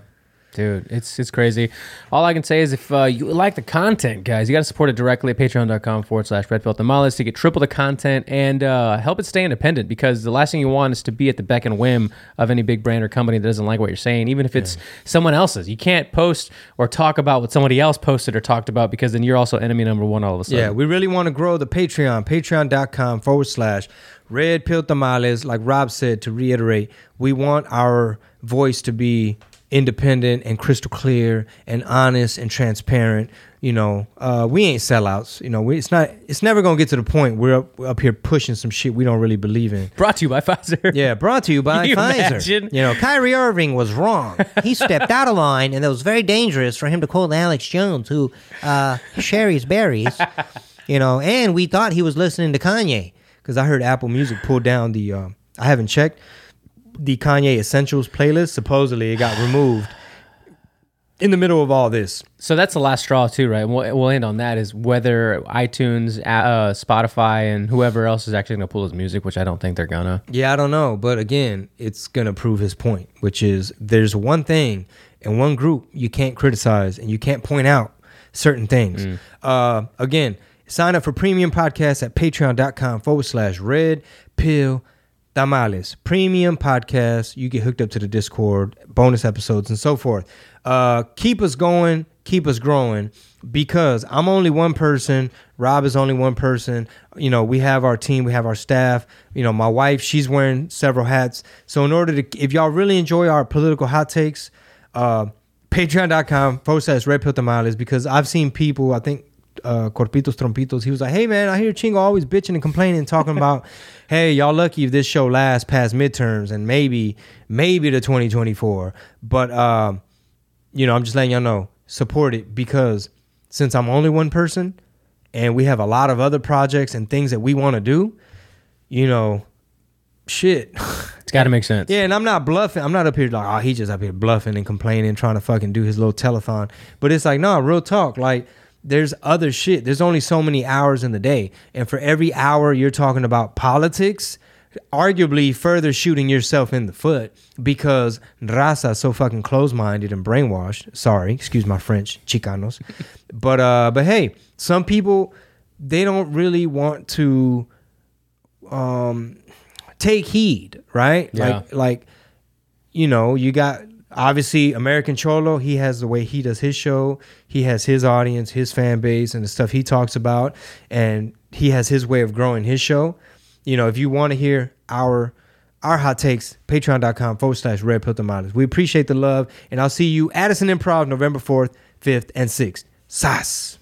Speaker 2: Dude, it's it's crazy. All I can say is if uh, you like the content, guys, you got to support it directly at patreon.com forward slash red pill tamales to get triple the content and uh, help it stay independent because the last thing you want is to be at the beck and whim of any big brand or company that doesn't like what you're saying, even if it's someone else's. You can't post or talk about what somebody else posted or talked about because then you're also enemy number one all of a sudden.
Speaker 1: Yeah, we really want to grow the Patreon, patreon.com forward slash red pill tamales. Like Rob said, to reiterate, we want our voice to be independent and crystal clear and honest and transparent. You know, uh, we ain't sellouts. You know, we, it's not. It's never gonna get to the point we're up, we're up here pushing some shit we don't really believe in.
Speaker 2: Brought to you by <laughs> Pfizer.
Speaker 1: Yeah, brought to you by <laughs>
Speaker 2: you
Speaker 1: Pfizer.
Speaker 2: imagine?
Speaker 1: You know, Kyrie Irving was wrong. He stepped out of line, and it was very dangerous for him to quote Alex Jones, who uh, Shari's Berries. You know, and we thought he was listening to Kanye because I heard Apple Music pull down the. Uh, I haven't checked the Kanye Essentials playlist. Supposedly, it got removed in the middle of all this.
Speaker 2: So that's the last straw too, right? We'll, we'll end on that is whether iTunes, uh, Spotify, and whoever else is actually going to pull his music, which I don't think they're gonna.
Speaker 1: Yeah, I don't know, but again, it's gonna prove his point, which is there's one thing and one group you can't criticize and you can't point out certain things. Uh, again, sign up for premium podcasts at patreon.com forward slash red pill tamales. Premium podcast. You get hooked up to the Discord, bonus episodes, and so forth. Uh, keep us going, keep us growing because I'm only one person. Rob is only one person. You know, we have our team, we have our staff. You know, my wife, she's wearing several hats. So, in order to, if y'all really enjoy our political hot takes, uh, patreon.com forward slash red pill tamales because I've seen people, I think uh, Corpitos Trompitos, he was like, hey man, I hear Chingo always bitching and complaining, talking <laughs> about, hey, y'all lucky if this show lasts past midterms and maybe, maybe to 2024. But, um, you know, I'm just letting y'all know, support it because since I'm only one person and we have a lot of other projects and things that we want to do, you know, shit.
Speaker 2: It's got to make sense.
Speaker 1: Yeah, and I'm not bluffing. I'm not up here like, oh, he just up here bluffing and complaining, trying to fucking do his little telethon. But it's like, no, real talk. Like, there's other shit. There's only so many hours in the day. And for every hour you're talking about politics, arguably further shooting yourself in the foot because Raza is so fucking close minded and brainwashed. Sorry, excuse my French, Chicanos. <laughs> but uh but hey, some people they don't really want to um take heed, right?
Speaker 2: Yeah.
Speaker 1: Like like you know, you got obviously American Cholo, he has the way he does his show. He has his audience, his fan base and the stuff he talks about and he has his way of growing his show. You know, if you want to hear our our hot takes, patreon.com forward slash red pill tamales. We appreciate the love, and I'll see you Addison Improv November 4th, 5th, and 6th. Sas.